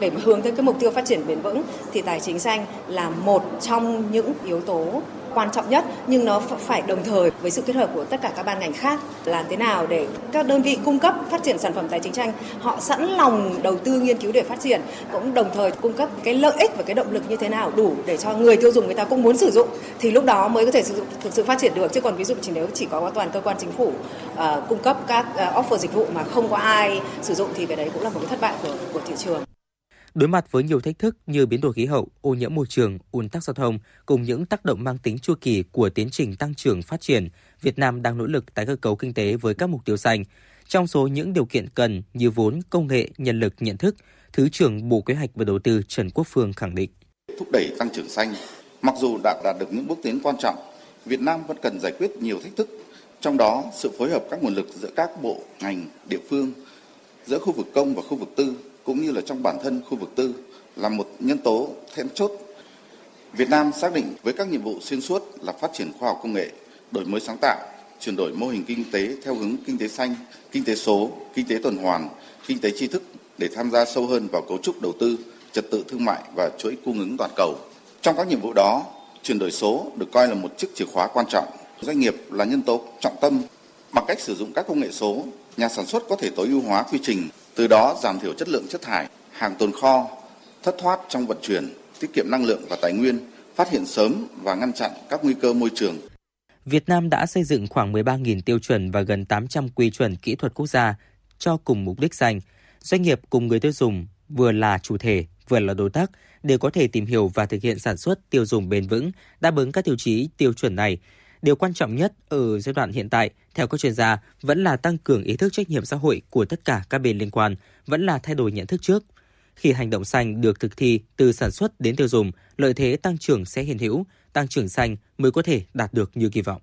Để mà hướng tới cái mục tiêu phát triển bền vững thì tài chính xanh là một trong những yếu tố quan trọng nhất nhưng nó phải đồng thời với sự kết hợp của tất cả các ban ngành khác làm thế nào để các đơn vị cung cấp phát triển sản phẩm tài chính tranh họ sẵn lòng đầu tư nghiên cứu để phát triển cũng đồng thời cung cấp cái lợi ích và cái động lực như thế nào đủ để cho người tiêu dùng người ta cũng muốn sử dụng thì lúc đó mới có thể sử dụng thực sự phát triển được. Chứ còn ví dụ chỉ nếu chỉ có toàn cơ quan chính phủ uh, cung cấp các uh, offer dịch vụ mà không có ai sử dụng thì cái đấy cũng là một cái thất bại của của thị trường. Đối mặt với nhiều thách thức như biến đổi khí hậu, ô nhiễm môi trường, ùn tắc giao thông cùng những tác động mang tính chu kỳ của tiến trình tăng trưởng phát triển, Việt Nam đang nỗ lực tái cơ cấu kinh tế với các mục tiêu xanh. Trong số những điều kiện cần như vốn, công nghệ, nhân lực, nhận thức, Thứ trưởng Bộ Kế hoạch và Đầu tư Trần Quốc Phương khẳng định. Thúc đẩy tăng trưởng xanh, mặc dù đã đạt được những bước tiến quan trọng, Việt Nam vẫn cần giải quyết nhiều thách thức, trong đó sự phối hợp các nguồn lực giữa các bộ, ngành, địa phương, giữa khu vực công và khu vực tư cũng như là trong bản thân khu vực tư là một nhân tố then chốt. Việt Nam xác định với các nhiệm vụ xuyên suốt là phát triển khoa học công nghệ, đổi mới sáng tạo, chuyển đổi mô hình kinh tế theo hướng kinh tế xanh, kinh tế số, kinh tế tuần hoàn, kinh tế tri thức để tham gia sâu hơn vào cấu trúc đầu tư, trật tự thương mại và chuỗi cung ứng toàn cầu. Trong các nhiệm vụ đó, chuyển đổi số được coi là một chiếc chìa khóa quan trọng. Doanh nghiệp là nhân tố trọng tâm. Bằng cách sử dụng các công nghệ số, nhà sản xuất có thể tối ưu hóa quy trình, từ đó giảm thiểu chất lượng chất thải, hàng tồn kho, thất thoát trong vận chuyển, tiết kiệm năng lượng và tài nguyên, phát hiện sớm và ngăn chặn các nguy cơ môi trường. Việt Nam đã xây dựng khoảng 13.000 tiêu chuẩn và gần 800 quy chuẩn kỹ thuật quốc gia cho cùng mục đích dành Doanh nghiệp cùng người tiêu dùng vừa là chủ thể, vừa là đối tác đều có thể tìm hiểu và thực hiện sản xuất tiêu dùng bền vững, đáp ứng các tiêu chí tiêu chuẩn này. Điều quan trọng nhất ở giai đoạn hiện tại, theo các chuyên gia, vẫn là tăng cường ý thức trách nhiệm xã hội của tất cả các bên liên quan, vẫn là thay đổi nhận thức trước. Khi hành động xanh được thực thi từ sản xuất đến tiêu dùng, lợi thế tăng trưởng sẽ hiện hữu, tăng trưởng xanh mới có thể đạt được như kỳ vọng.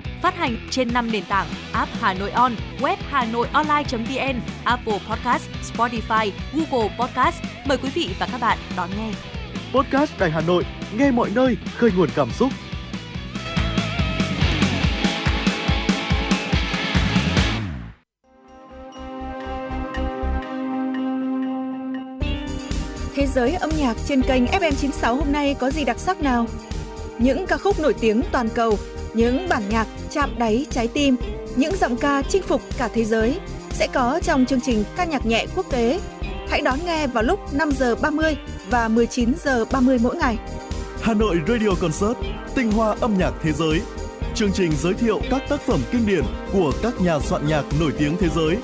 phát hành trên 5 nền tảng app Hà Nội On, web Hà Nội Online.vn, Apple Podcast, Spotify, Google Podcast. Mời quý vị và các bạn đón nghe. Podcast Đài Hà Nội, nghe mọi nơi, khơi nguồn cảm xúc. Thế giới âm nhạc trên kênh FM96 hôm nay có gì đặc sắc nào? Những ca khúc nổi tiếng toàn cầu những bản nhạc chạm đáy trái tim, những giọng ca chinh phục cả thế giới sẽ có trong chương trình ca nhạc nhẹ quốc tế. Hãy đón nghe vào lúc 5 giờ 30 và 19 giờ 30 mỗi ngày. Hà Nội Radio Concert, tinh hoa âm nhạc thế giới. Chương trình giới thiệu các tác phẩm kinh điển của các nhà soạn nhạc nổi tiếng thế giới.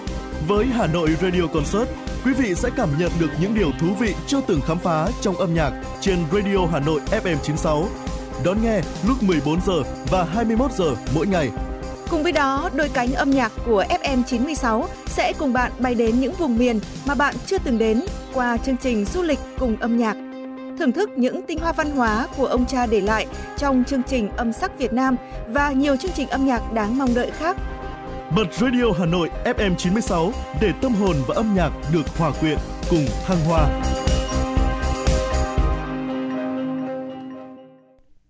Với Hà Nội Radio Concert, quý vị sẽ cảm nhận được những điều thú vị chưa từng khám phá trong âm nhạc trên Radio Hà Nội FM 96 Đón nghe lúc 14 giờ và 21 giờ mỗi ngày. Cùng với đó, đôi cánh âm nhạc của FM 96 sẽ cùng bạn bay đến những vùng miền mà bạn chưa từng đến qua chương trình du lịch cùng âm nhạc. Thưởng thức những tinh hoa văn hóa của ông cha để lại trong chương trình âm sắc Việt Nam và nhiều chương trình âm nhạc đáng mong đợi khác. Bật Radio Hà Nội FM 96 để tâm hồn và âm nhạc được hòa quyện cùng thăng hoa.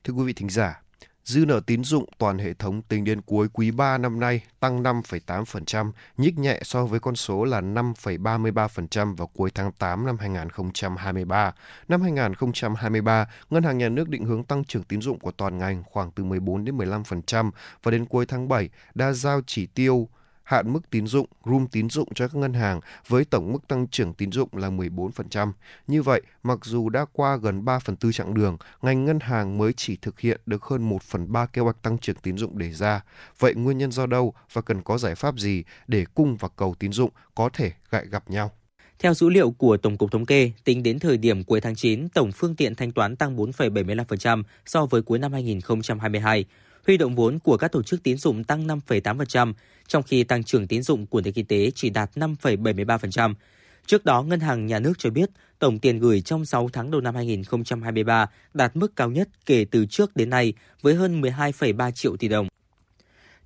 Thưa quý vị thính giả, dư nợ tín dụng toàn hệ thống tính đến cuối quý 3 năm nay tăng 5,8%, nhích nhẹ so với con số là 5,33% vào cuối tháng 8 năm 2023. Năm 2023, Ngân hàng Nhà nước định hướng tăng trưởng tín dụng của toàn ngành khoảng từ 14 đến 15% và đến cuối tháng 7 đã giao chỉ tiêu hạn mức tín dụng, room tín dụng cho các ngân hàng với tổng mức tăng trưởng tín dụng là 14%. Như vậy, mặc dù đã qua gần 3 phần tư chặng đường, ngành ngân hàng mới chỉ thực hiện được hơn 1 phần 3 kế hoạch tăng trưởng tín dụng đề ra. Vậy nguyên nhân do đâu và cần có giải pháp gì để cung và cầu tín dụng có thể gại gặp nhau? Theo dữ liệu của Tổng cục Thống kê, tính đến thời điểm cuối tháng 9, tổng phương tiện thanh toán tăng 4,75% so với cuối năm 2022. Huy động vốn của các tổ chức tín dụng tăng 5,8%, trong khi tăng trưởng tín dụng của nền kinh tế chỉ đạt 5,73%. Trước đó, Ngân hàng Nhà nước cho biết tổng tiền gửi trong 6 tháng đầu năm 2023 đạt mức cao nhất kể từ trước đến nay với hơn 12,3 triệu tỷ đồng.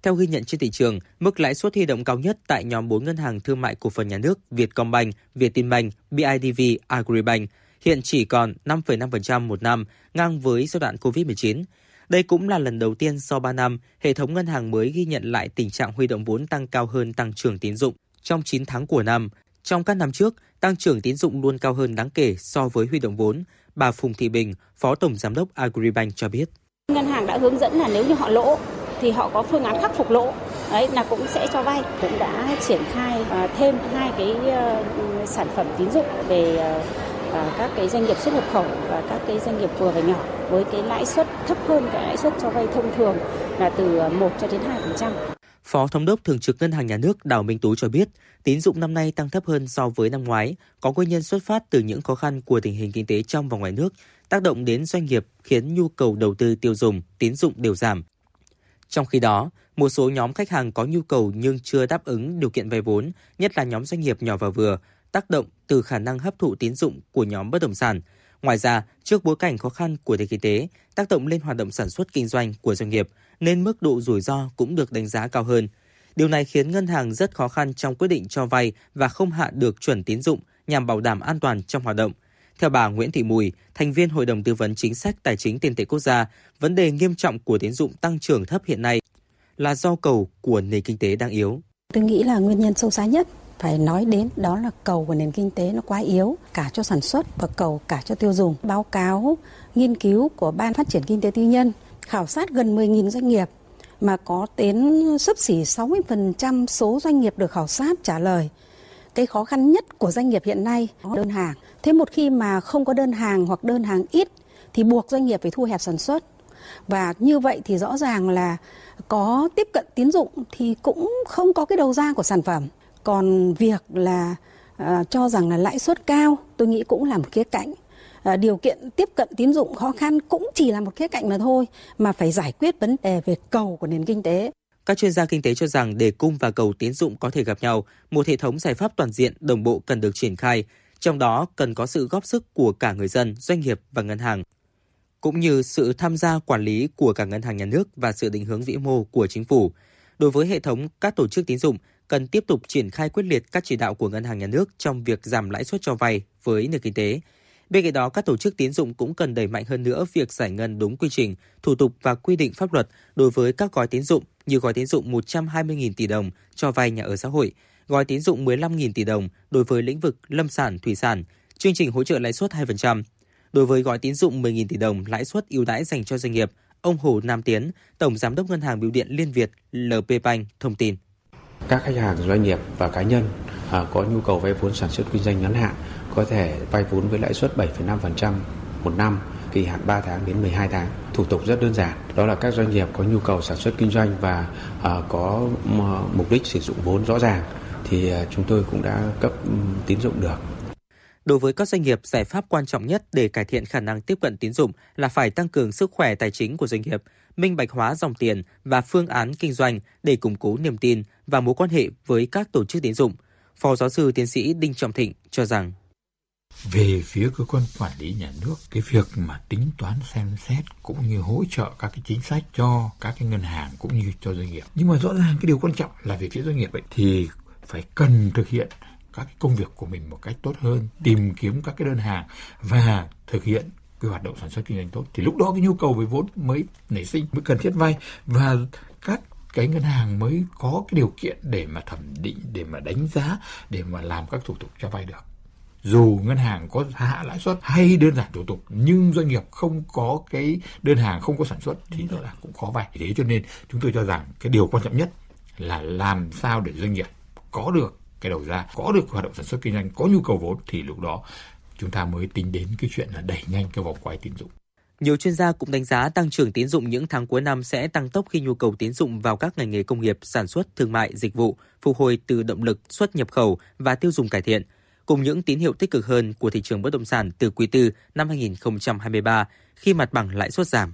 Theo ghi nhận trên thị trường, mức lãi suất huy động cao nhất tại nhóm 4 ngân hàng thương mại cổ phần nhà nước Vietcombank, Vietinbank, BIDV, Agribank hiện chỉ còn 5,5% một năm, ngang với giai đoạn COVID-19. Đây cũng là lần đầu tiên sau 3 năm, hệ thống ngân hàng mới ghi nhận lại tình trạng huy động vốn tăng cao hơn tăng trưởng tín dụng trong 9 tháng của năm. Trong các năm trước, tăng trưởng tín dụng luôn cao hơn đáng kể so với huy động vốn. Bà Phùng Thị Bình, Phó Tổng Giám đốc Agribank cho biết. Ngân hàng đã hướng dẫn là nếu như họ lỗ thì họ có phương án khắc phục lỗ đấy là cũng sẽ cho vay cũng đã triển khai à, thêm hai cái ờ, sản phẩm tín dụng về các cái doanh nghiệp xuất nhập khẩu và các cái doanh nghiệp vừa và nhỏ với cái lãi suất thấp hơn cái lãi suất cho vay thông thường là từ ờ, 1 cho đến 2%. Phó Thống đốc Thường trực Ngân hàng Nhà nước Đào Minh Tú cho biết, tín dụng năm nay tăng thấp hơn so với năm ngoái, có nguyên nhân xuất phát từ những khó khăn của tình hình kinh tế trong và ngoài nước, tác động đến doanh nghiệp khiến nhu cầu đầu tư tiêu dùng, tín dụng đều giảm. Trong khi đó, một số nhóm khách hàng có nhu cầu nhưng chưa đáp ứng điều kiện vay vốn, nhất là nhóm doanh nghiệp nhỏ và vừa, tác động từ khả năng hấp thụ tín dụng của nhóm bất động sản. Ngoài ra, trước bối cảnh khó khăn của nền kinh tế, tác động lên hoạt động sản xuất kinh doanh của doanh nghiệp nên mức độ rủi ro cũng được đánh giá cao hơn. Điều này khiến ngân hàng rất khó khăn trong quyết định cho vay và không hạ được chuẩn tín dụng nhằm bảo đảm an toàn trong hoạt động. Theo bà Nguyễn Thị Mùi, thành viên Hội đồng Tư vấn Chính sách Tài chính Tiền tệ Quốc gia, vấn đề nghiêm trọng của tín dụng tăng trưởng thấp hiện nay là do cầu của nền kinh tế đang yếu. Tôi nghĩ là nguyên nhân sâu xa nhất phải nói đến đó là cầu của nền kinh tế nó quá yếu, cả cho sản xuất và cầu cả cho tiêu dùng. Báo cáo, nghiên cứu của Ban Phát triển Kinh tế Tư nhân khảo sát gần 10.000 doanh nghiệp mà có đến sấp xỉ 60% số doanh nghiệp được khảo sát trả lời cái khó khăn nhất của doanh nghiệp hiện nay đơn hàng. Thế một khi mà không có đơn hàng hoặc đơn hàng ít thì buộc doanh nghiệp phải thu hẹp sản xuất. Và như vậy thì rõ ràng là có tiếp cận tín dụng thì cũng không có cái đầu ra của sản phẩm. Còn việc là à, cho rằng là lãi suất cao tôi nghĩ cũng là một khía cạnh. À, điều kiện tiếp cận tín dụng khó khăn cũng chỉ là một khía cạnh mà thôi mà phải giải quyết vấn đề về cầu của nền kinh tế. Các chuyên gia kinh tế cho rằng để cung và cầu tín dụng có thể gặp nhau, một hệ thống giải pháp toàn diện đồng bộ cần được triển khai, trong đó cần có sự góp sức của cả người dân, doanh nghiệp và ngân hàng cũng như sự tham gia quản lý của cả ngân hàng nhà nước và sự định hướng vĩ mô của chính phủ. Đối với hệ thống các tổ chức tín dụng cần tiếp tục triển khai quyết liệt các chỉ đạo của ngân hàng nhà nước trong việc giảm lãi suất cho vay với nền kinh tế. Bên cạnh đó, các tổ chức tín dụng cũng cần đẩy mạnh hơn nữa việc giải ngân đúng quy trình, thủ tục và quy định pháp luật đối với các gói tín dụng như gói tín dụng 120.000 tỷ đồng cho vay nhà ở xã hội, gói tín dụng 15.000 tỷ đồng đối với lĩnh vực lâm sản, thủy sản, chương trình hỗ trợ lãi suất 2%. Đối với gói tín dụng 10.000 tỷ đồng lãi suất ưu đãi dành cho doanh nghiệp, ông Hồ Nam Tiến, Tổng Giám đốc Ngân hàng Biểu điện Liên Việt LP Bank thông tin. Các khách hàng doanh nghiệp và cá nhân à, có nhu cầu vay vốn sản xuất kinh doanh ngắn hạn có thể vay vốn với lãi suất 7,5% một năm kỳ hạn 3 tháng đến 12 tháng. Thủ tục rất đơn giản, đó là các doanh nghiệp có nhu cầu sản xuất kinh doanh và à, có mục đích sử dụng vốn rõ ràng thì à, chúng tôi cũng đã cấp ừ, tín dụng được. Đối với các doanh nghiệp, giải pháp quan trọng nhất để cải thiện khả năng tiếp cận tín dụng là phải tăng cường sức khỏe tài chính của doanh nghiệp, minh bạch hóa dòng tiền và phương án kinh doanh để củng cố niềm tin và mối quan hệ với các tổ chức tín dụng. Phó giáo sư tiến sĩ Đinh Trọng Thịnh cho rằng, về phía cơ quan quản lý nhà nước, cái việc mà tính toán xem xét cũng như hỗ trợ các cái chính sách cho các cái ngân hàng cũng như cho doanh nghiệp nhưng mà rõ ràng cái điều quan trọng là về phía doanh nghiệp ấy, thì phải cần thực hiện các cái công việc của mình một cách tốt hơn, tìm kiếm các cái đơn hàng và thực hiện cái hoạt động sản xuất kinh doanh tốt thì lúc đó cái nhu cầu về vốn mới nảy sinh mới cần thiết vay. Và các cái ngân hàng mới có cái điều kiện để mà thẩm định để mà đánh giá để mà làm các thủ tục cho vay được. Dù ngân hàng có hạ lãi suất hay đơn giản thủ tục nhưng doanh nghiệp không có cái đơn hàng không có sản xuất thì rõ ràng cũng khó vay. Thế cho nên chúng tôi cho rằng cái điều quan trọng nhất là làm sao để doanh nghiệp có được cái đầu ra, có được hoạt động sản xuất kinh doanh, có nhu cầu vốn thì lúc đó chúng ta mới tính đến cái chuyện là đẩy nhanh cái vòng quay tín dụng. Nhiều chuyên gia cũng đánh giá tăng trưởng tín dụng những tháng cuối năm sẽ tăng tốc khi nhu cầu tín dụng vào các ngành nghề công nghiệp, sản xuất, thương mại, dịch vụ phục hồi từ động lực xuất nhập khẩu và tiêu dùng cải thiện, cùng những tín hiệu tích cực hơn của thị trường bất động sản từ quý tư năm 2023 khi mặt bằng lãi suất giảm.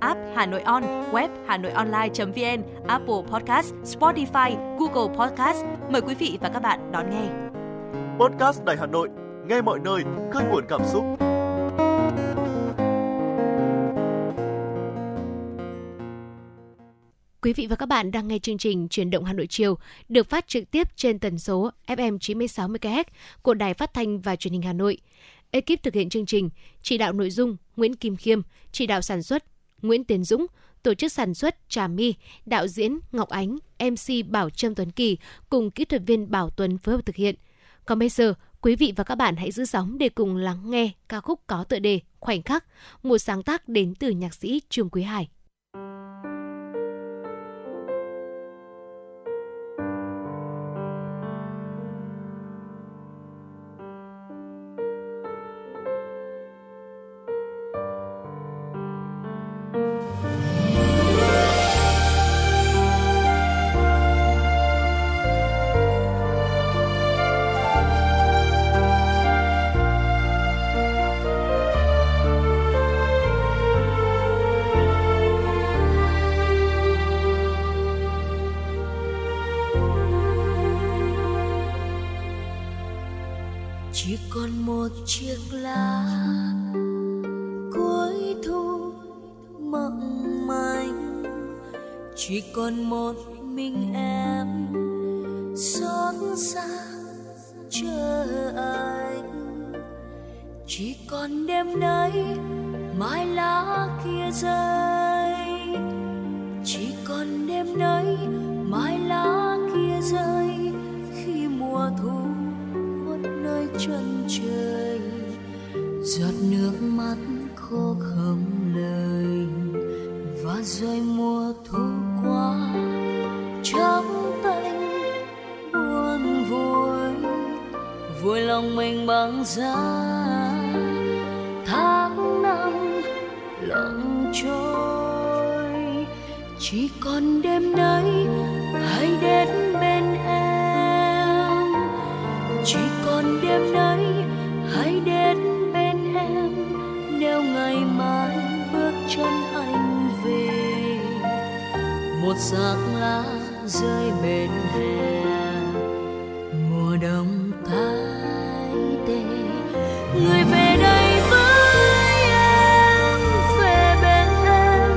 app Hà Nội On, web Hà Nội Online.vn, Apple Podcast, Spotify, Google Podcast. Mời quý vị và các bạn đón nghe. Podcast Đài Hà Nội, nghe mọi nơi, khơi nguồn cảm xúc. Quý vị và các bạn đang nghe chương trình Truyền động Hà Nội chiều được phát trực tiếp trên tần số FM 96 MHz của Đài Phát thanh và Truyền hình Hà Nội. Ekip thực hiện chương trình, chỉ đạo nội dung Nguyễn Kim Khiêm, chỉ đạo sản xuất Nguyễn Tiến Dũng, tổ chức sản xuất Trà My, đạo diễn Ngọc Ánh, MC Bảo Trâm Tuấn Kỳ cùng kỹ thuật viên Bảo Tuấn phối hợp thực hiện. Còn bây giờ, quý vị và các bạn hãy giữ sóng để cùng lắng nghe ca khúc có tựa đề Khoảnh khắc, một sáng tác đến từ nhạc sĩ Trương Quý Hải. Một chiếc lá cuối thu mộng m ้าย chỉ còn một mình em xót xa chờ anh. Chỉ còn đêm nay mai lá kia rơi. Chỉ còn đêm nay mai lá chân trời, giọt nước mắt khô không lời, và rơi mùa thu qua trắng tanh buồn vui vui lòng mình bằng giá. Tháng năm lặng trôi, chỉ còn đêm nay hãy đến còn đêm nay, hãy đến bên em. Nếu ngày mai bước chân anh về, một giọt lá rơi bên hè mùa đông tái tê, người về đây với em. Về bên em,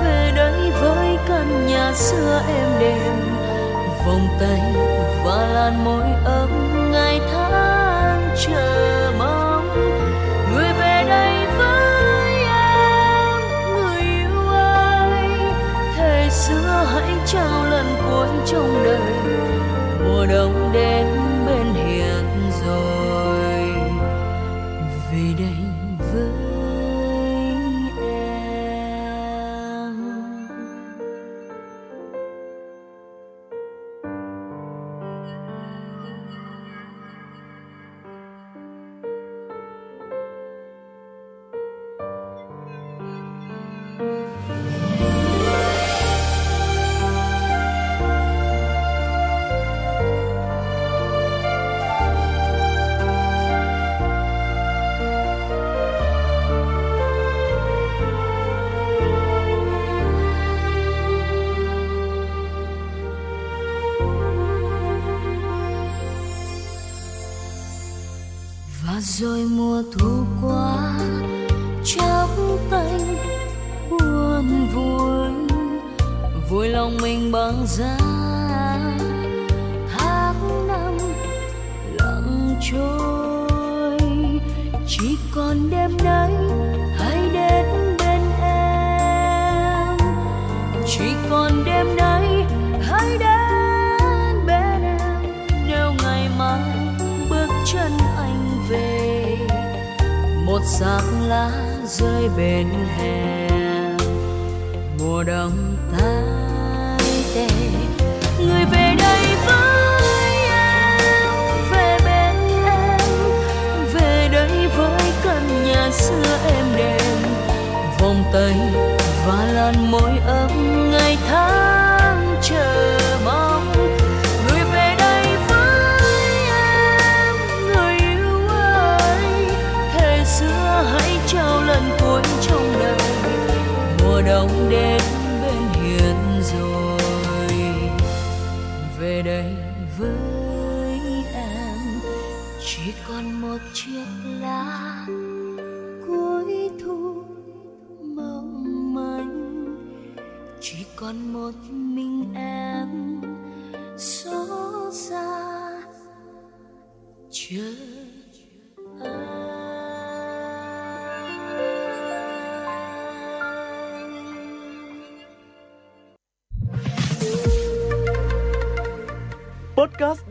về đây với căn nhà xưa em đêm. Vòng tay và làn môi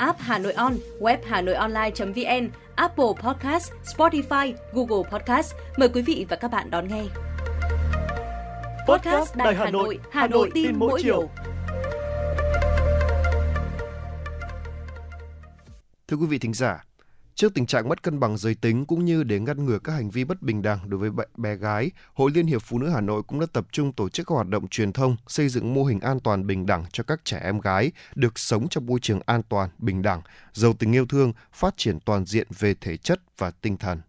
app Hà Nội On, web Hà Nội Online.vn, Apple Podcast, Spotify, Google Podcast. Mời quý vị và các bạn đón nghe. Podcast Đài Hà Nội, Hà Nội tin mỗi chiều. Thưa quý vị thính giả, Trước tình trạng mất cân bằng giới tính cũng như để ngăn ngừa các hành vi bất bình đẳng đối với bé gái, Hội Liên hiệp Phụ nữ Hà Nội cũng đã tập trung tổ chức các hoạt động truyền thông, xây dựng mô hình an toàn bình đẳng cho các trẻ em gái được sống trong môi trường an toàn, bình đẳng, giàu tình yêu thương, phát triển toàn diện về thể chất và tinh thần.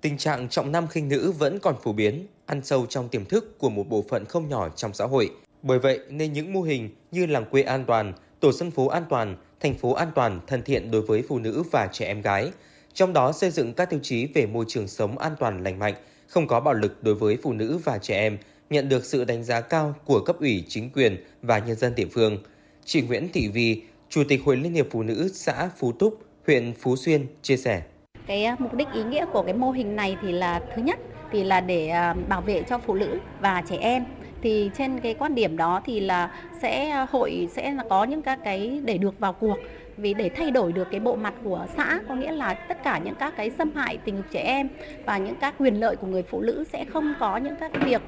Tình trạng trọng nam khinh nữ vẫn còn phổ biến, ăn sâu trong tiềm thức của một bộ phận không nhỏ trong xã hội. Bởi vậy nên những mô hình như làng quê an toàn, tổ dân phố an toàn, thành phố an toàn thân thiện đối với phụ nữ và trẻ em gái – trong đó xây dựng các tiêu chí về môi trường sống an toàn lành mạnh, không có bạo lực đối với phụ nữ và trẻ em, nhận được sự đánh giá cao của cấp ủy chính quyền và nhân dân địa phương. Chị Nguyễn Thị Vi, Chủ tịch Hội Liên hiệp Phụ nữ xã Phú Túc, huyện Phú Xuyên chia sẻ. Cái à, mục đích ý nghĩa của cái mô hình này thì là thứ nhất thì là để à, bảo vệ cho phụ nữ và trẻ em thì trên cái quan điểm đó thì là sẽ à, hội sẽ có những các cái để được vào cuộc vì để thay đổi được cái bộ mặt của xã có nghĩa là tất cả những các cái xâm hại tình dục trẻ em và những các quyền lợi của người phụ nữ sẽ không có những các việc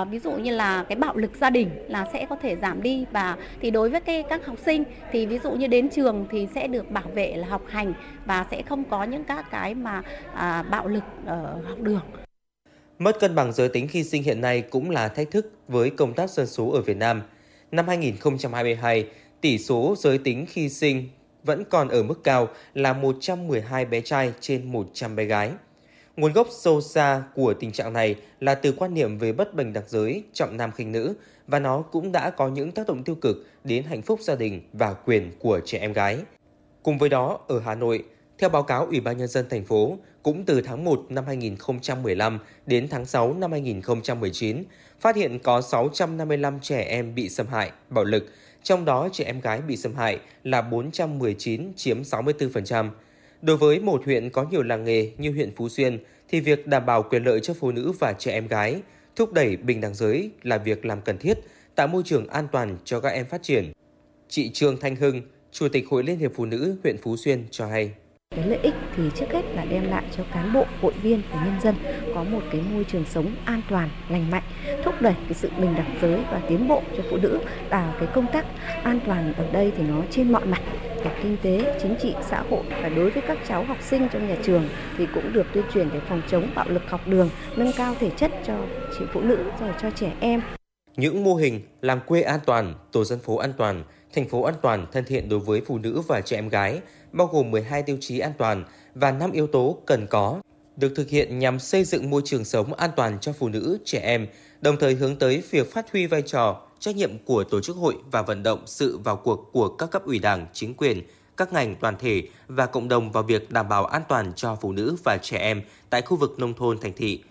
uh, ví dụ như là cái bạo lực gia đình là sẽ có thể giảm đi và thì đối với cái các học sinh thì ví dụ như đến trường thì sẽ được bảo vệ là học hành và sẽ không có những các cái mà à, bạo lực ở học đường. Mất cân bằng giới tính khi sinh hiện nay cũng là thách thức với công tác dân số ở Việt Nam. Năm 2022, tỷ số giới tính khi sinh vẫn còn ở mức cao là 112 bé trai trên 100 bé gái. Nguồn gốc sâu xa của tình trạng này là từ quan niệm về bất bình đẳng giới, trọng nam khinh nữ và nó cũng đã có những tác động tiêu cực đến hạnh phúc gia đình và quyền của trẻ em gái. Cùng với đó, ở Hà Nội, theo báo cáo Ủy ban nhân dân thành phố, cũng từ tháng 1 năm 2015 đến tháng 6 năm 2019, phát hiện có 655 trẻ em bị xâm hại, bạo lực, trong đó trẻ em gái bị xâm hại là 419 chiếm 64%. Đối với một huyện có nhiều làng nghề như huyện Phú Xuyên thì việc đảm bảo quyền lợi cho phụ nữ và trẻ em gái, thúc đẩy bình đẳng giới là việc làm cần thiết, tạo môi trường an toàn cho các em phát triển. Chị Trương Thanh Hưng, Chủ tịch Hội Liên hiệp Phụ nữ huyện Phú Xuyên cho hay. Cái lợi ích thì trước hết là đem lại cho cán bộ, hội viên và nhân dân có một cái môi trường sống an toàn, lành mạnh, thúc đẩy cái sự bình đẳng giới và tiến bộ cho phụ nữ. Và cái công tác an toàn ở đây thì nó trên mọi mặt về kinh tế, chính trị, xã hội và đối với các cháu học sinh trong nhà trường thì cũng được tuyên truyền để phòng chống bạo lực học đường, nâng cao thể chất cho chị phụ nữ rồi cho trẻ em. Những mô hình làm quê an toàn, tổ dân phố an toàn, thành phố an toàn thân thiện đối với phụ nữ và trẻ em gái, bao gồm 12 tiêu chí an toàn và 5 yếu tố cần có, được thực hiện nhằm xây dựng môi trường sống an toàn cho phụ nữ, trẻ em, đồng thời hướng tới việc phát huy vai trò, trách nhiệm của tổ chức hội và vận động sự vào cuộc của các cấp ủy đảng, chính quyền, các ngành đoàn thể và cộng đồng vào việc đảm bảo an toàn cho phụ nữ và trẻ em tại khu vực nông thôn thành thị,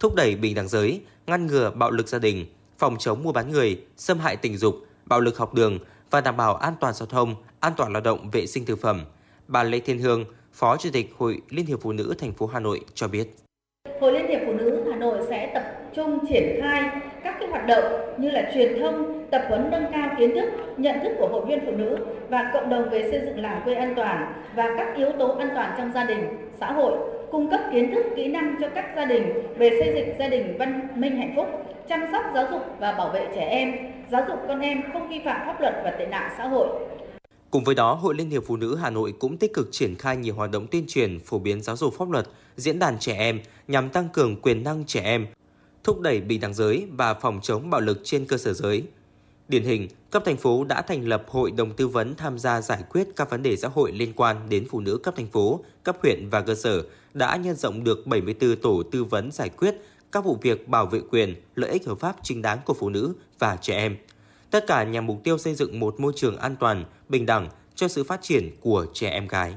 thúc đẩy bình đẳng giới, ngăn ngừa bạo lực gia đình, phòng chống mua bán người, xâm hại tình dục, bạo lực học đường và đảm bảo an toàn giao thông, an toàn lao động, vệ sinh thực phẩm. Bà Lê Thiên Hương, Phó Chủ tịch Hội Liên hiệp Phụ nữ thành phố Hà Nội cho biết. Hội Liên hiệp Phụ nữ Hà Nội sẽ tập trung triển khai các cái hoạt động như là truyền thông, tập huấn nâng cao kiến thức, nhận thức của hội viên phụ nữ và cộng đồng về xây dựng làng quê an toàn và các yếu tố an toàn trong gia đình, xã hội, cung cấp kiến thức, kỹ năng cho các gia đình về xây dựng gia đình văn minh hạnh phúc, chăm sóc giáo dục và bảo vệ trẻ em, giáo dục con em không vi phạm pháp luật và tệ nạn xã hội. Cùng với đó, Hội Liên hiệp Phụ nữ Hà Nội cũng tích cực triển khai nhiều hoạt động tuyên truyền, phổ biến giáo dục pháp luật, diễn đàn trẻ em nhằm tăng cường quyền năng trẻ em, thúc đẩy bình đẳng giới và phòng chống bạo lực trên cơ sở giới. Điển hình, cấp thành phố đã thành lập hội đồng tư vấn tham gia giải quyết các vấn đề xã hội liên quan đến phụ nữ cấp thành phố, cấp huyện và cơ sở đã nhân rộng được 74 tổ tư vấn giải quyết các vụ việc bảo vệ quyền, lợi ích hợp pháp chính đáng của phụ nữ và trẻ em. Tất cả nhằm mục tiêu xây dựng một môi trường an toàn, bình đẳng cho sự phát triển của trẻ em gái.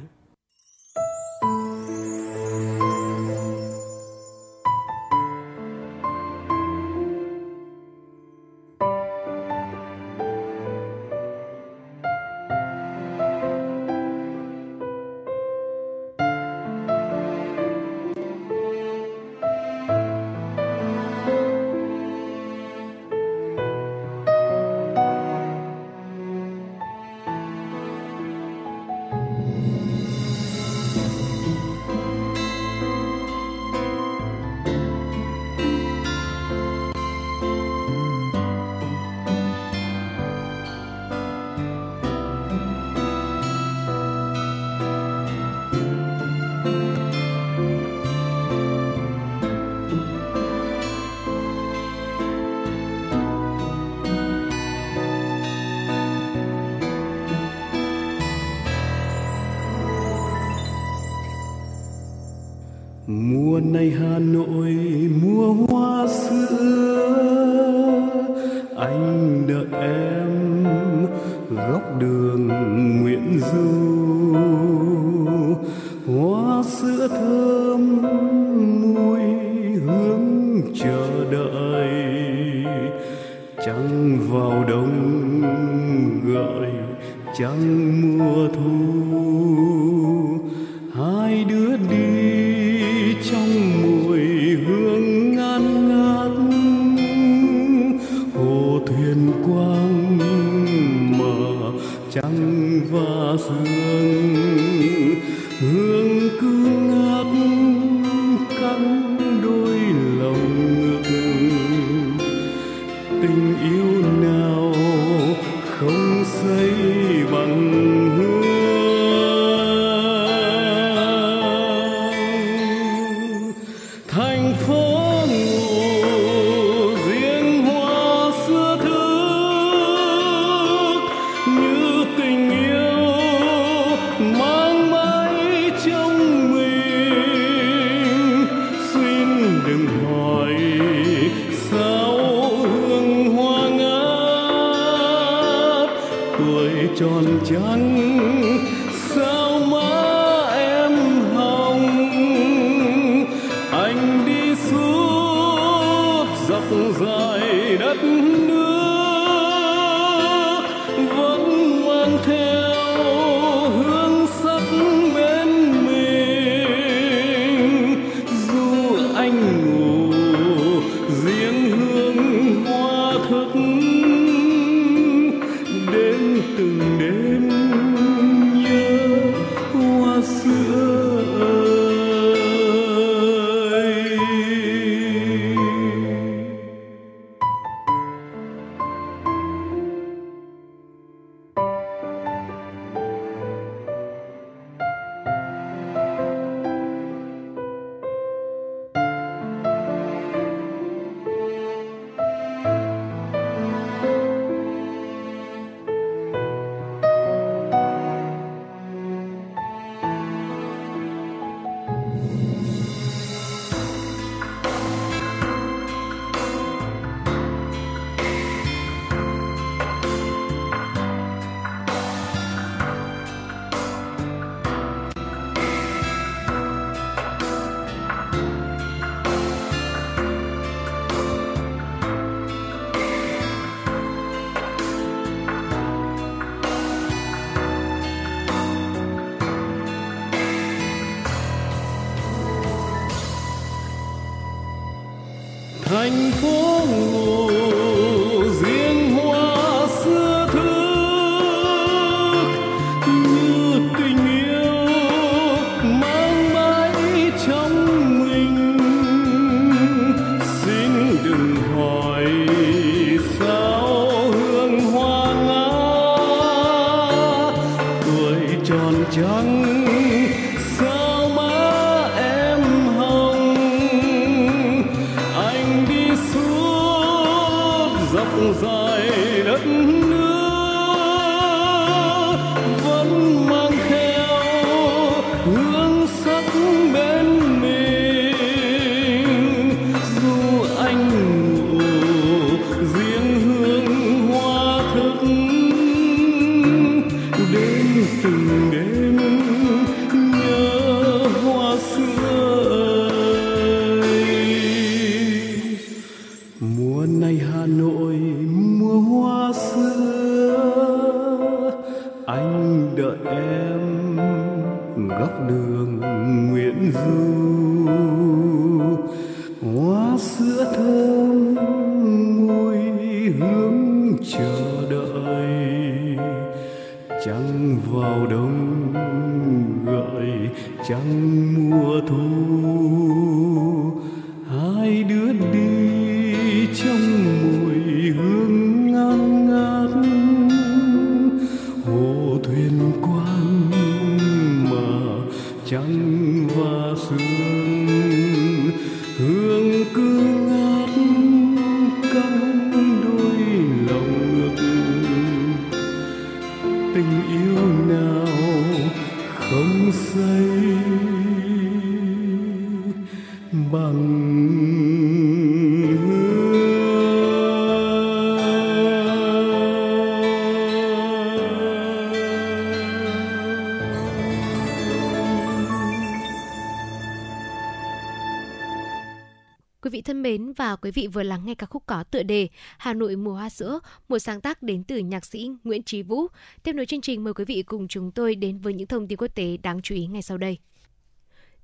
Và quý vị vừa lắng nghe ca khúc có tựa đề Hà Nội mùa hoa sữa, một sáng tác đến từ nhạc sĩ Nguyễn Trí Vũ. Tiếp nối chương trình mời quý vị cùng chúng tôi đến với những thông tin quốc tế đáng chú ý ngay sau đây.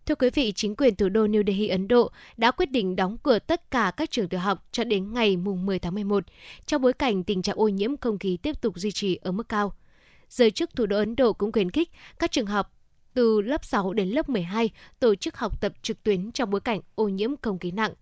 Thưa quý vị, chính quyền thủ đô New Delhi, Ấn Độ đã quyết định đóng cửa tất cả các trường tiểu học cho đến ngày mùng 10 tháng 11, trong bối cảnh tình trạng ô nhiễm không khí tiếp tục duy trì ở mức cao. Giới chức thủ đô Ấn Độ cũng khuyến khích các trường học từ lớp 6 đến lớp 12 tổ chức học tập trực tuyến trong bối cảnh ô nhiễm không khí nặng.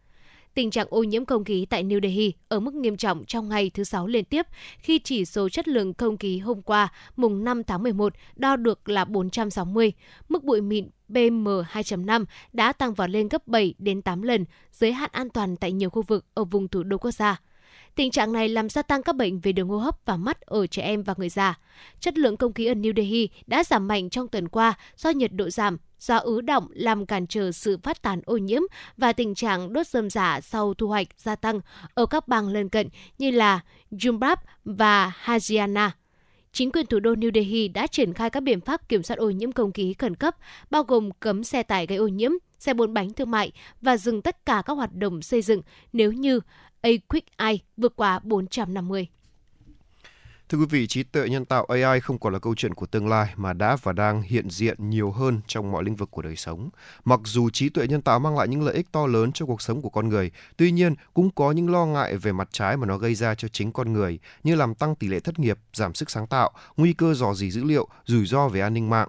Tình trạng ô nhiễm không khí tại New Delhi ở mức nghiêm trọng trong ngày thứ Sáu liên tiếp khi chỉ số chất lượng không khí hôm qua, mùng 5 tháng 11, đo được là 460. Mức bụi mịn PM2.5 đã tăng vọt lên gấp 7 đến 8 lần, giới hạn an toàn tại nhiều khu vực ở vùng thủ đô quốc gia. Tình trạng này làm gia tăng các bệnh về đường hô hấp và mắt ở trẻ em và người già. Chất lượng không khí ở New Delhi đã giảm mạnh trong tuần qua do nhiệt độ giảm, do ứ động làm cản trở sự phát tán ô nhiễm và tình trạng đốt rơm rạ dạ sau thu hoạch gia tăng ở các bang lân cận như là Jumbab và Haryana. Chính quyền thủ đô New Delhi đã triển khai các biện pháp kiểm soát ô nhiễm không khí khẩn cấp, bao gồm cấm xe tải gây ô nhiễm, xe bốn bánh thương mại và dừng tất cả các hoạt động xây dựng nếu như A Quick Eye vượt qua 450. Thưa quý vị, trí tuệ nhân tạo AI không còn là câu chuyện của tương lai mà đã và đang hiện diện nhiều hơn trong mọi lĩnh vực của đời sống. Mặc dù trí tuệ nhân tạo mang lại những lợi ích to lớn cho cuộc sống của con người, tuy nhiên cũng có những lo ngại về mặt trái mà nó gây ra cho chính con người, như làm tăng tỷ lệ thất nghiệp, giảm sức sáng tạo, nguy cơ dò dỉ dữ liệu, rủi ro về an ninh mạng.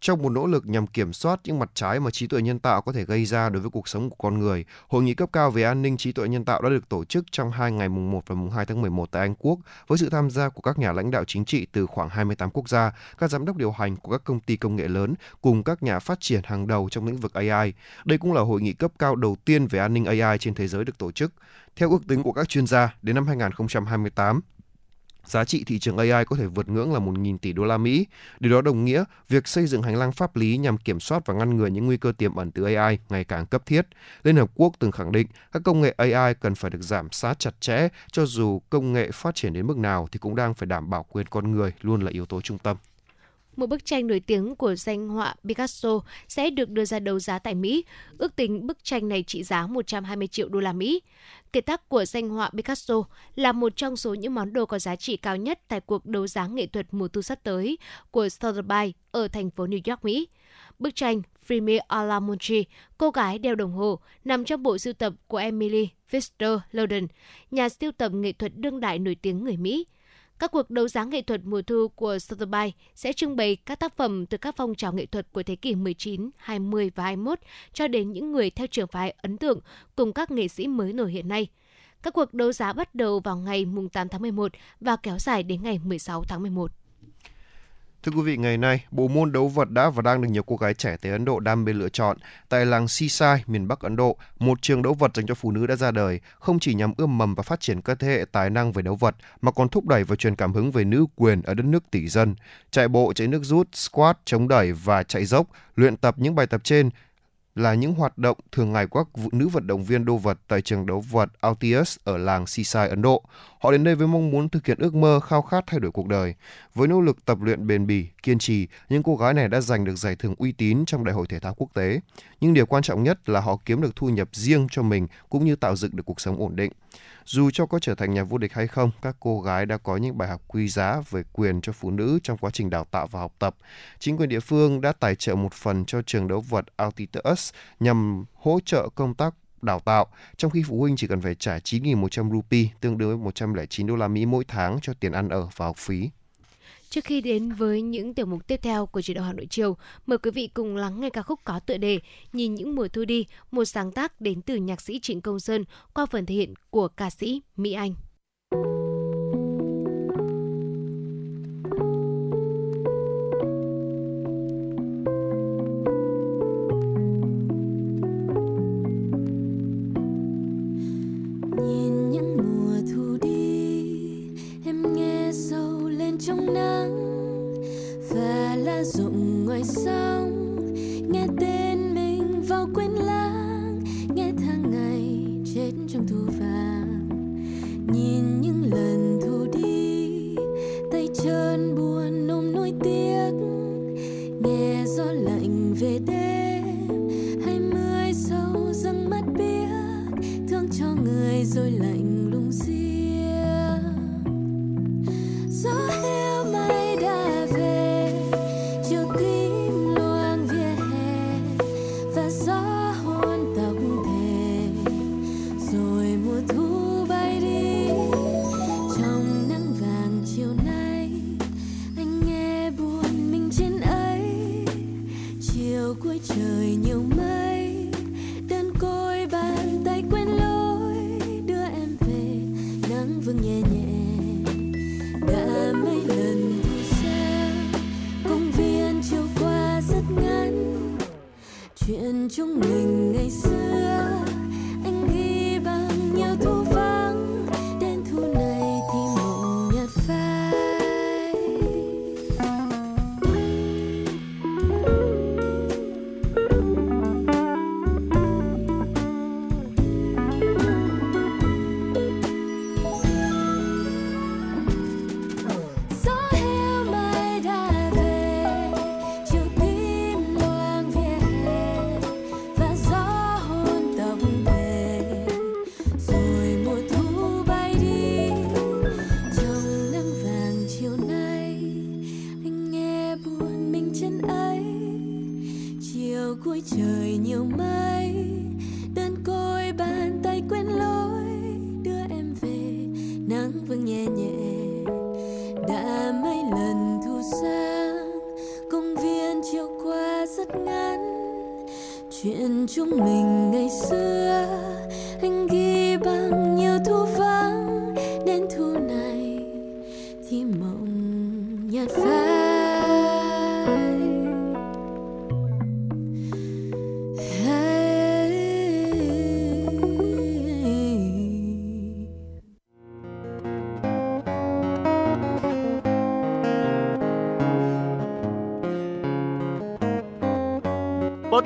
Trong một nỗ lực nhằm kiểm soát những mặt trái mà trí tuệ nhân tạo có thể gây ra đối với cuộc sống của con người, Hội nghị cấp cao về an ninh trí tuệ nhân tạo đã được tổ chức trong hai ngày mùng 1 và mùng 2 tháng 11 tại Anh Quốc với sự tham gia của các nhà lãnh đạo chính trị từ khoảng 28 quốc gia, các giám đốc điều hành của các công ty công nghệ lớn cùng các nhà phát triển hàng đầu trong lĩnh vực AI. Đây cũng là hội nghị cấp cao đầu tiên về an ninh AI trên thế giới được tổ chức. Theo ước tính của các chuyên gia, đến năm 2028, giá trị thị trường AI có thể vượt ngưỡng là 1.000 tỷ đô la Mỹ. Điều đó đồng nghĩa việc xây dựng hành lang pháp lý nhằm kiểm soát và ngăn ngừa những nguy cơ tiềm ẩn từ AI ngày càng cấp thiết. Liên Hợp Quốc từng khẳng định các công nghệ AI cần phải được giảm sát chặt chẽ, cho dù công nghệ phát triển đến mức nào thì cũng đang phải đảm bảo quyền con người luôn là yếu tố trung tâm một bức tranh nổi tiếng của danh họa Picasso sẽ được đưa ra đấu giá tại Mỹ. Ước tính bức tranh này trị giá 120 triệu đô la Mỹ. Kiệt tác của danh họa Picasso là một trong số những món đồ có giá trị cao nhất tại cuộc đấu giá nghệ thuật mùa thu sắp tới của Sotheby's ở thành phố New York, Mỹ. Bức tranh Frime alla à Montre" cô gái đeo đồng hồ, nằm trong bộ sưu tập của Emily Pfister Loden, nhà sưu tập nghệ thuật đương đại nổi tiếng người Mỹ. Các cuộc đấu giá nghệ thuật mùa thu của Sotheby's sẽ trưng bày các tác phẩm từ các phong trào nghệ thuật của thế kỷ 19, 20 và 21 cho đến những người theo trường phái ấn tượng cùng các nghệ sĩ mới nổi hiện nay. Các cuộc đấu giá bắt đầu vào ngày 8 tháng 11 và kéo dài đến ngày 16 tháng 11. Thưa quý vị, ngày nay, bộ môn đấu vật đã và đang được nhiều cô gái trẻ tại Ấn Độ đam mê lựa chọn. Tại làng Seaside, miền Bắc Ấn Độ, một trường đấu vật dành cho phụ nữ đã ra đời, không chỉ nhằm ươm mầm và phát triển các thế hệ tài năng về đấu vật, mà còn thúc đẩy và truyền cảm hứng về nữ quyền ở đất nước tỷ dân. Chạy bộ, chạy nước rút, squat, chống đẩy và chạy dốc, luyện tập những bài tập trên là những hoạt động thường ngày của các nữ vận động viên đô vật tại trường đấu vật Altius ở làng Seaside, Ấn Độ. Họ đến đây với mong muốn thực hiện ước mơ khao khát thay đổi cuộc đời. Với nỗ lực tập luyện bền bỉ, kiên trì, những cô gái này đã giành được giải thưởng uy tín trong Đại hội thể thao quốc tế. Nhưng điều quan trọng nhất là họ kiếm được thu nhập riêng cho mình cũng như tạo dựng được cuộc sống ổn định. Dù cho có trở thành nhà vô địch hay không, các cô gái đã có những bài học quý giá về quyền cho phụ nữ trong quá trình đào tạo và học tập. Chính quyền địa phương đã tài trợ một phần cho trường đấu vật Altitus nhằm hỗ trợ công tác đào tạo, trong khi phụ huynh chỉ cần phải trả 9.100 rupee, tương đương với 109 đô la Mỹ mỗi tháng cho tiền ăn ở và học phí. Trước khi đến với những tiểu mục tiếp theo của chế độ Hà Nội chiều, mời quý vị cùng lắng nghe ca khúc có tựa đề Nhìn những mùa thu đi, một sáng tác đến từ nhạc sĩ Trịnh Công Sơn qua phần thể hiện của ca sĩ Mỹ Anh.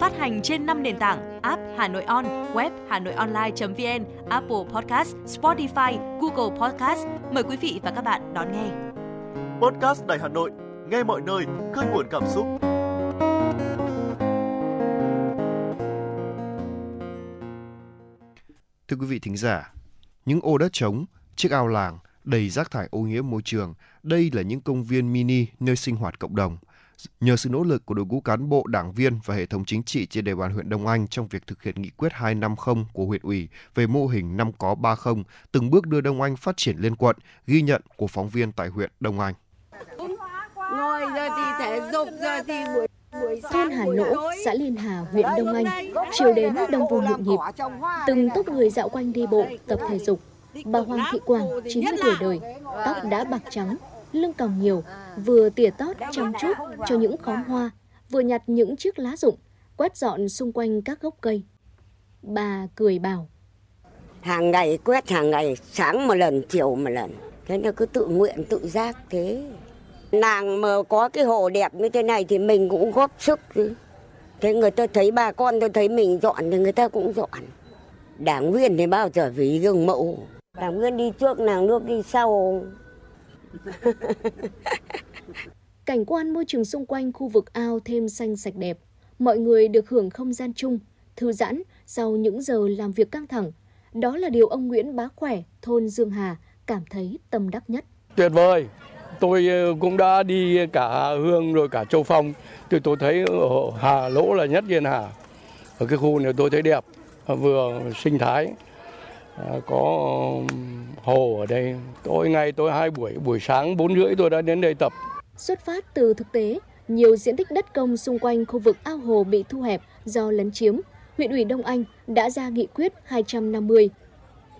phát hành trên 5 nền tảng app Hà Nội On, web Hà Nội Online.vn, Apple Podcast, Spotify, Google Podcast. Mời quý vị và các bạn đón nghe. Podcast Đài Hà Nội, nghe mọi nơi, khơi nguồn cảm xúc. Thưa quý vị thính giả, những ô đất trống, chiếc ao làng đầy rác thải ô nhiễm môi trường, đây là những công viên mini nơi sinh hoạt cộng đồng. Nhờ sự nỗ lực của đội ngũ cán bộ, đảng viên và hệ thống chính trị trên địa bàn huyện Đông Anh trong việc thực hiện nghị quyết 250 của huyện ủy về mô hình năm có 30, từng bước đưa Đông Anh phát triển lên quận, ghi nhận của phóng viên tại huyện Đông Anh. Ngồi giờ thì thể dục, giờ thì buổi Thôn Hà Lỗ, xã Liên Hà, huyện Đông Anh, chiều đến đông vui nhộn nhịp. Từng túc người dạo quanh đi bộ, tập thể dục. Bà Hoàng Thị Quảng, 90 tuổi đời, tóc đã bạc trắng, lưng còng nhiều, vừa tỉa tót chăm chút cho những khóm hoa, vừa nhặt những chiếc lá rụng, quét dọn xung quanh các gốc cây. Bà cười bảo. Hàng ngày quét hàng ngày, sáng một lần, chiều một lần. Thế nó cứ tự nguyện, tự giác thế. Nàng mà có cái hồ đẹp như thế này thì mình cũng góp sức. Thế người ta thấy bà con tôi thấy mình dọn thì người ta cũng dọn. Đảng viên thì bao giờ vì gương mẫu. Đảng viên đi trước, nàng nước đi sau. Cảnh quan môi trường xung quanh khu vực ao thêm xanh sạch đẹp. Mọi người được hưởng không gian chung, thư giãn sau những giờ làm việc căng thẳng. Đó là điều ông Nguyễn Bá Khỏe, thôn Dương Hà, cảm thấy tâm đắc nhất. Tuyệt vời! Tôi ờ, cũng đã đi cả Hương rồi cả Châu Phong. Thì tôi thấy ở Hà Lỗ là nhất Yên Hà. Ở cái khu này tôi thấy đẹp, ờ, vừa sinh thái, À, có hồ ở đây. Tôi ngày tôi hai buổi, buổi sáng bốn rưỡi tôi đã đến đây tập. Xuất phát từ thực tế, nhiều diện tích đất công xung quanh khu vực ao hồ bị thu hẹp do lấn chiếm, huyện ủy Đông Anh đã ra nghị quyết 250.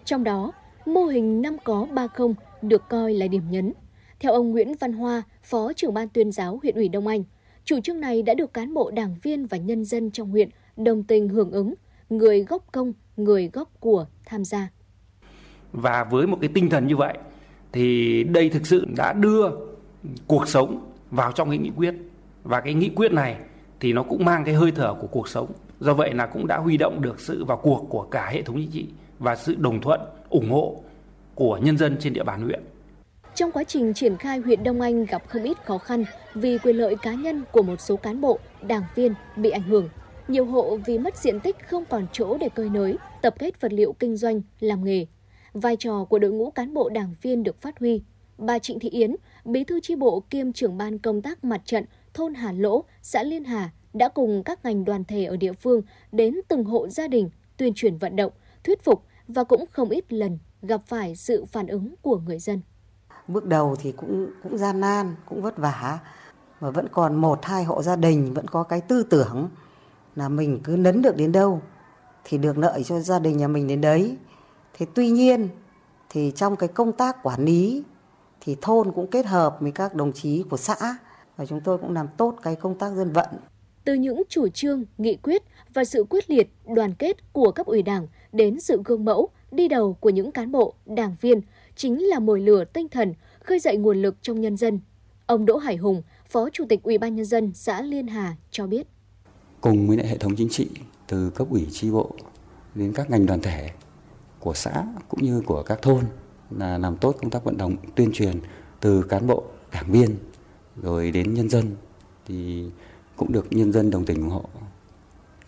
Trong đó, mô hình năm có 30 được coi là điểm nhấn. Theo ông Nguyễn Văn Hoa, Phó trưởng ban tuyên giáo huyện ủy Đông Anh, chủ trương này đã được cán bộ đảng viên và nhân dân trong huyện đồng tình hưởng ứng, người góp công, người góp của tham gia. Và với một cái tinh thần như vậy thì đây thực sự đã đưa cuộc sống vào trong cái nghị quyết và cái nghị quyết này thì nó cũng mang cái hơi thở của cuộc sống. Do vậy là cũng đã huy động được sự vào cuộc của cả hệ thống chính trị và sự đồng thuận, ủng hộ của nhân dân trên địa bàn huyện. Trong quá trình triển khai, huyện Đông Anh gặp không ít khó khăn vì quyền lợi cá nhân của một số cán bộ, đảng viên bị ảnh hưởng. Nhiều hộ vì mất diện tích không còn chỗ để cơi nới, tập kết vật liệu kinh doanh, làm nghề. Vai trò của đội ngũ cán bộ đảng viên được phát huy. Bà Trịnh Thị Yến, bí thư chi bộ kiêm trưởng ban công tác mặt trận thôn Hà Lỗ, xã Liên Hà đã cùng các ngành đoàn thể ở địa phương đến từng hộ gia đình tuyên truyền vận động, thuyết phục và cũng không ít lần gặp phải sự phản ứng của người dân bước đầu thì cũng cũng gian nan cũng vất vả mà vẫn còn một hai hộ gia đình vẫn có cái tư tưởng là mình cứ nấn được đến đâu thì được lợi cho gia đình nhà mình đến đấy thế tuy nhiên thì trong cái công tác quản lý thì thôn cũng kết hợp với các đồng chí của xã và chúng tôi cũng làm tốt cái công tác dân vận từ những chủ trương, nghị quyết và sự quyết liệt, đoàn kết của cấp ủy Đảng đến sự gương mẫu, đi đầu của những cán bộ, đảng viên chính là mồi lửa tinh thần khơi dậy nguồn lực trong nhân dân. Ông Đỗ Hải Hùng, Phó Chủ tịch Ủy ban nhân dân xã Liên Hà cho biết. Cùng với hệ thống chính trị từ cấp ủy tri bộ đến các ngành đoàn thể của xã cũng như của các thôn là làm tốt công tác vận động tuyên truyền từ cán bộ, đảng viên rồi đến nhân dân thì cũng được nhân dân đồng tình ủng hộ.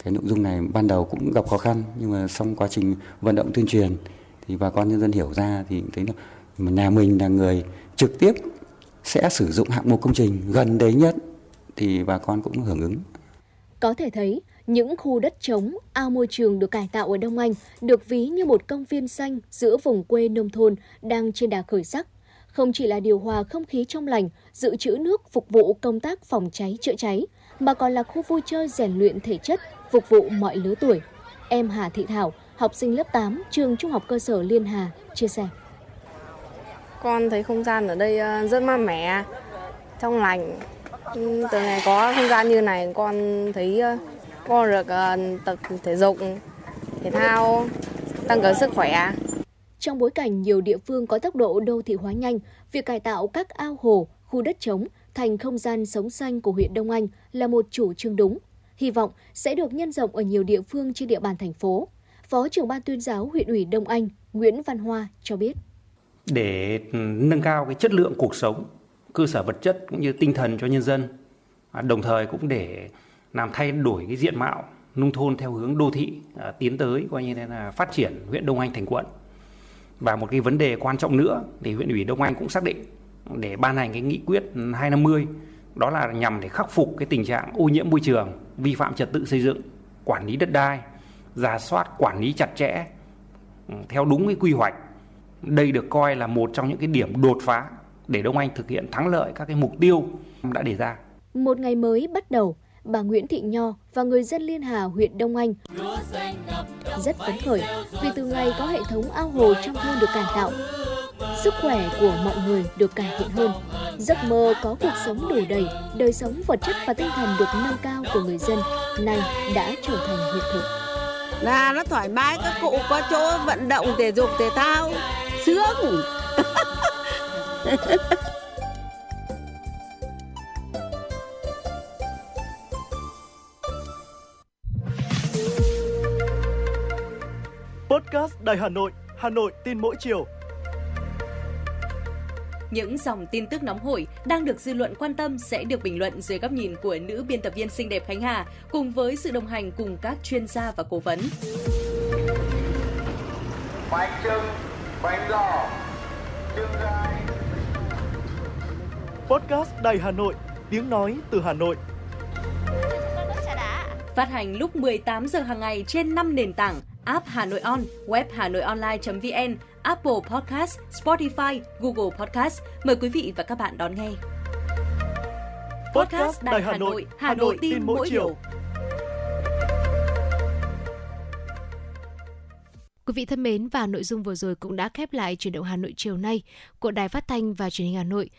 Cái nội dung này ban đầu cũng gặp khó khăn nhưng mà trong quá trình vận động tuyên truyền thì bà con nhân dân hiểu ra thì thấy là nhà mình là người trực tiếp sẽ sử dụng hạng mục công trình gần đấy nhất thì bà con cũng hưởng ứng. Có thể thấy, những khu đất trống, ao môi trường được cải tạo ở Đông Anh được ví như một công viên xanh giữa vùng quê nông thôn đang trên đà khởi sắc. Không chỉ là điều hòa không khí trong lành, dự trữ nước phục vụ công tác phòng cháy chữa cháy, mà còn là khu vui chơi rèn luyện thể chất phục vụ mọi lứa tuổi. Em Hà Thị Thảo, học sinh lớp 8, trường Trung học cơ sở Liên Hà, chia sẻ. Con thấy không gian ở đây ờ, rất mát mẻ, trong lành. Ừ, từ ngày có không gian như này con thấy ờ, con được ờ, tập thể dục, thể thao, tăng cường sức khỏe. Trong bối cảnh nhiều địa phương có tốc độ đô thị hóa nhanh, việc cải tạo các ao hồ, khu đất trống thành không gian sống xanh của huyện Đông Anh là một chủ trương đúng. hy vọng sẽ được nhân rộng ở nhiều địa phương trên địa bàn thành phố. Phó trưởng ban tuyên giáo huyện ủy Đông Anh Nguyễn Văn Hoa cho biết. Để nâng cao cái chất lượng cuộc sống, cơ sở vật chất cũng như tinh thần cho nhân dân, à, đồng thời cũng để làm thay đổi cái diện mạo nông thôn theo hướng đô thị à, tiến tới coi như là phát triển huyện Đông Anh thành quận. Và một cái vấn đề quan trọng nữa thì huyện ủy Đông Anh cũng xác định để ban hành cái nghị quyết 250 đó là nhằm để khắc phục cái tình trạng ô nhiễm môi trường, vi phạm trật tự xây dựng, quản lý đất đai, giả soát quản lý chặt chẽ ừ, theo đúng cái quy hoạch. Đây được coi là một trong những cái điểm đột phá để Đông Anh thực hiện thắng lợi các cái mục tiêu đã đề ra. Một ngày mới bắt đầu, bà Nguyễn Thị Nho và người dân Liên Hà, huyện Đông Anh rất phấn khởi vì từ ngày có hệ thống ao hồ trong thôn được cải tạo, sức khỏe của mọi người được cải thiện hơn. Giấc mơ có cuộc sống đủ đầy, đời sống vật chất và tinh thần được nâng cao của người dân nay đã trở thành hiện thực. Là nó thoải mái, các cụ có chỗ vận động thể dục thể thao, sướng. Podcast Đài Hà Nội, Hà Nội tin mỗi chiều. Những dòng tin tức nóng hổi đang được dư luận quan tâm sẽ được bình luận dưới góc nhìn của nữ biên tập viên xinh đẹp Khánh Hà cùng với sự đồng hành cùng các chuyên gia và cố vấn. Bánh trưng, bánh giò, trưng gai. Podcast Đài Hà Nội, tiếng nói từ Hà Nội. Phát hành lúc 18 giờ hàng ngày trên 5 nền tảng app Hà Nội On, web Hà Nội Online.vn, Apple Podcast, Spotify, Google Podcast. Mời quý vị và các bạn đón nghe. Podcast Đài Hà Nội, Hà Nội tin mỗi chiều. Quý vị thân mến và nội dung vừa rồi cũng đã khép lại chuyển động Hà Nội chiều nay của Đài Phát thanh và Truyền hình Hà Nội.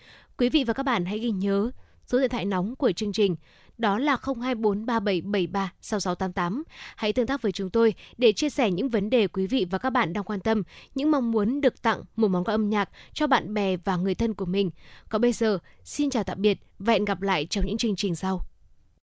Quý vị và các bạn hãy ghi nhớ số điện thoại nóng của chương trình đó là 02437736688. Hãy tương tác với chúng tôi để chia sẻ những vấn đề quý vị và các bạn đang quan tâm, những mong muốn được tặng một món quà âm nhạc cho bạn bè và người thân của mình. Còn bây giờ, xin chào tạm biệt và hẹn gặp lại trong những chương trình sau.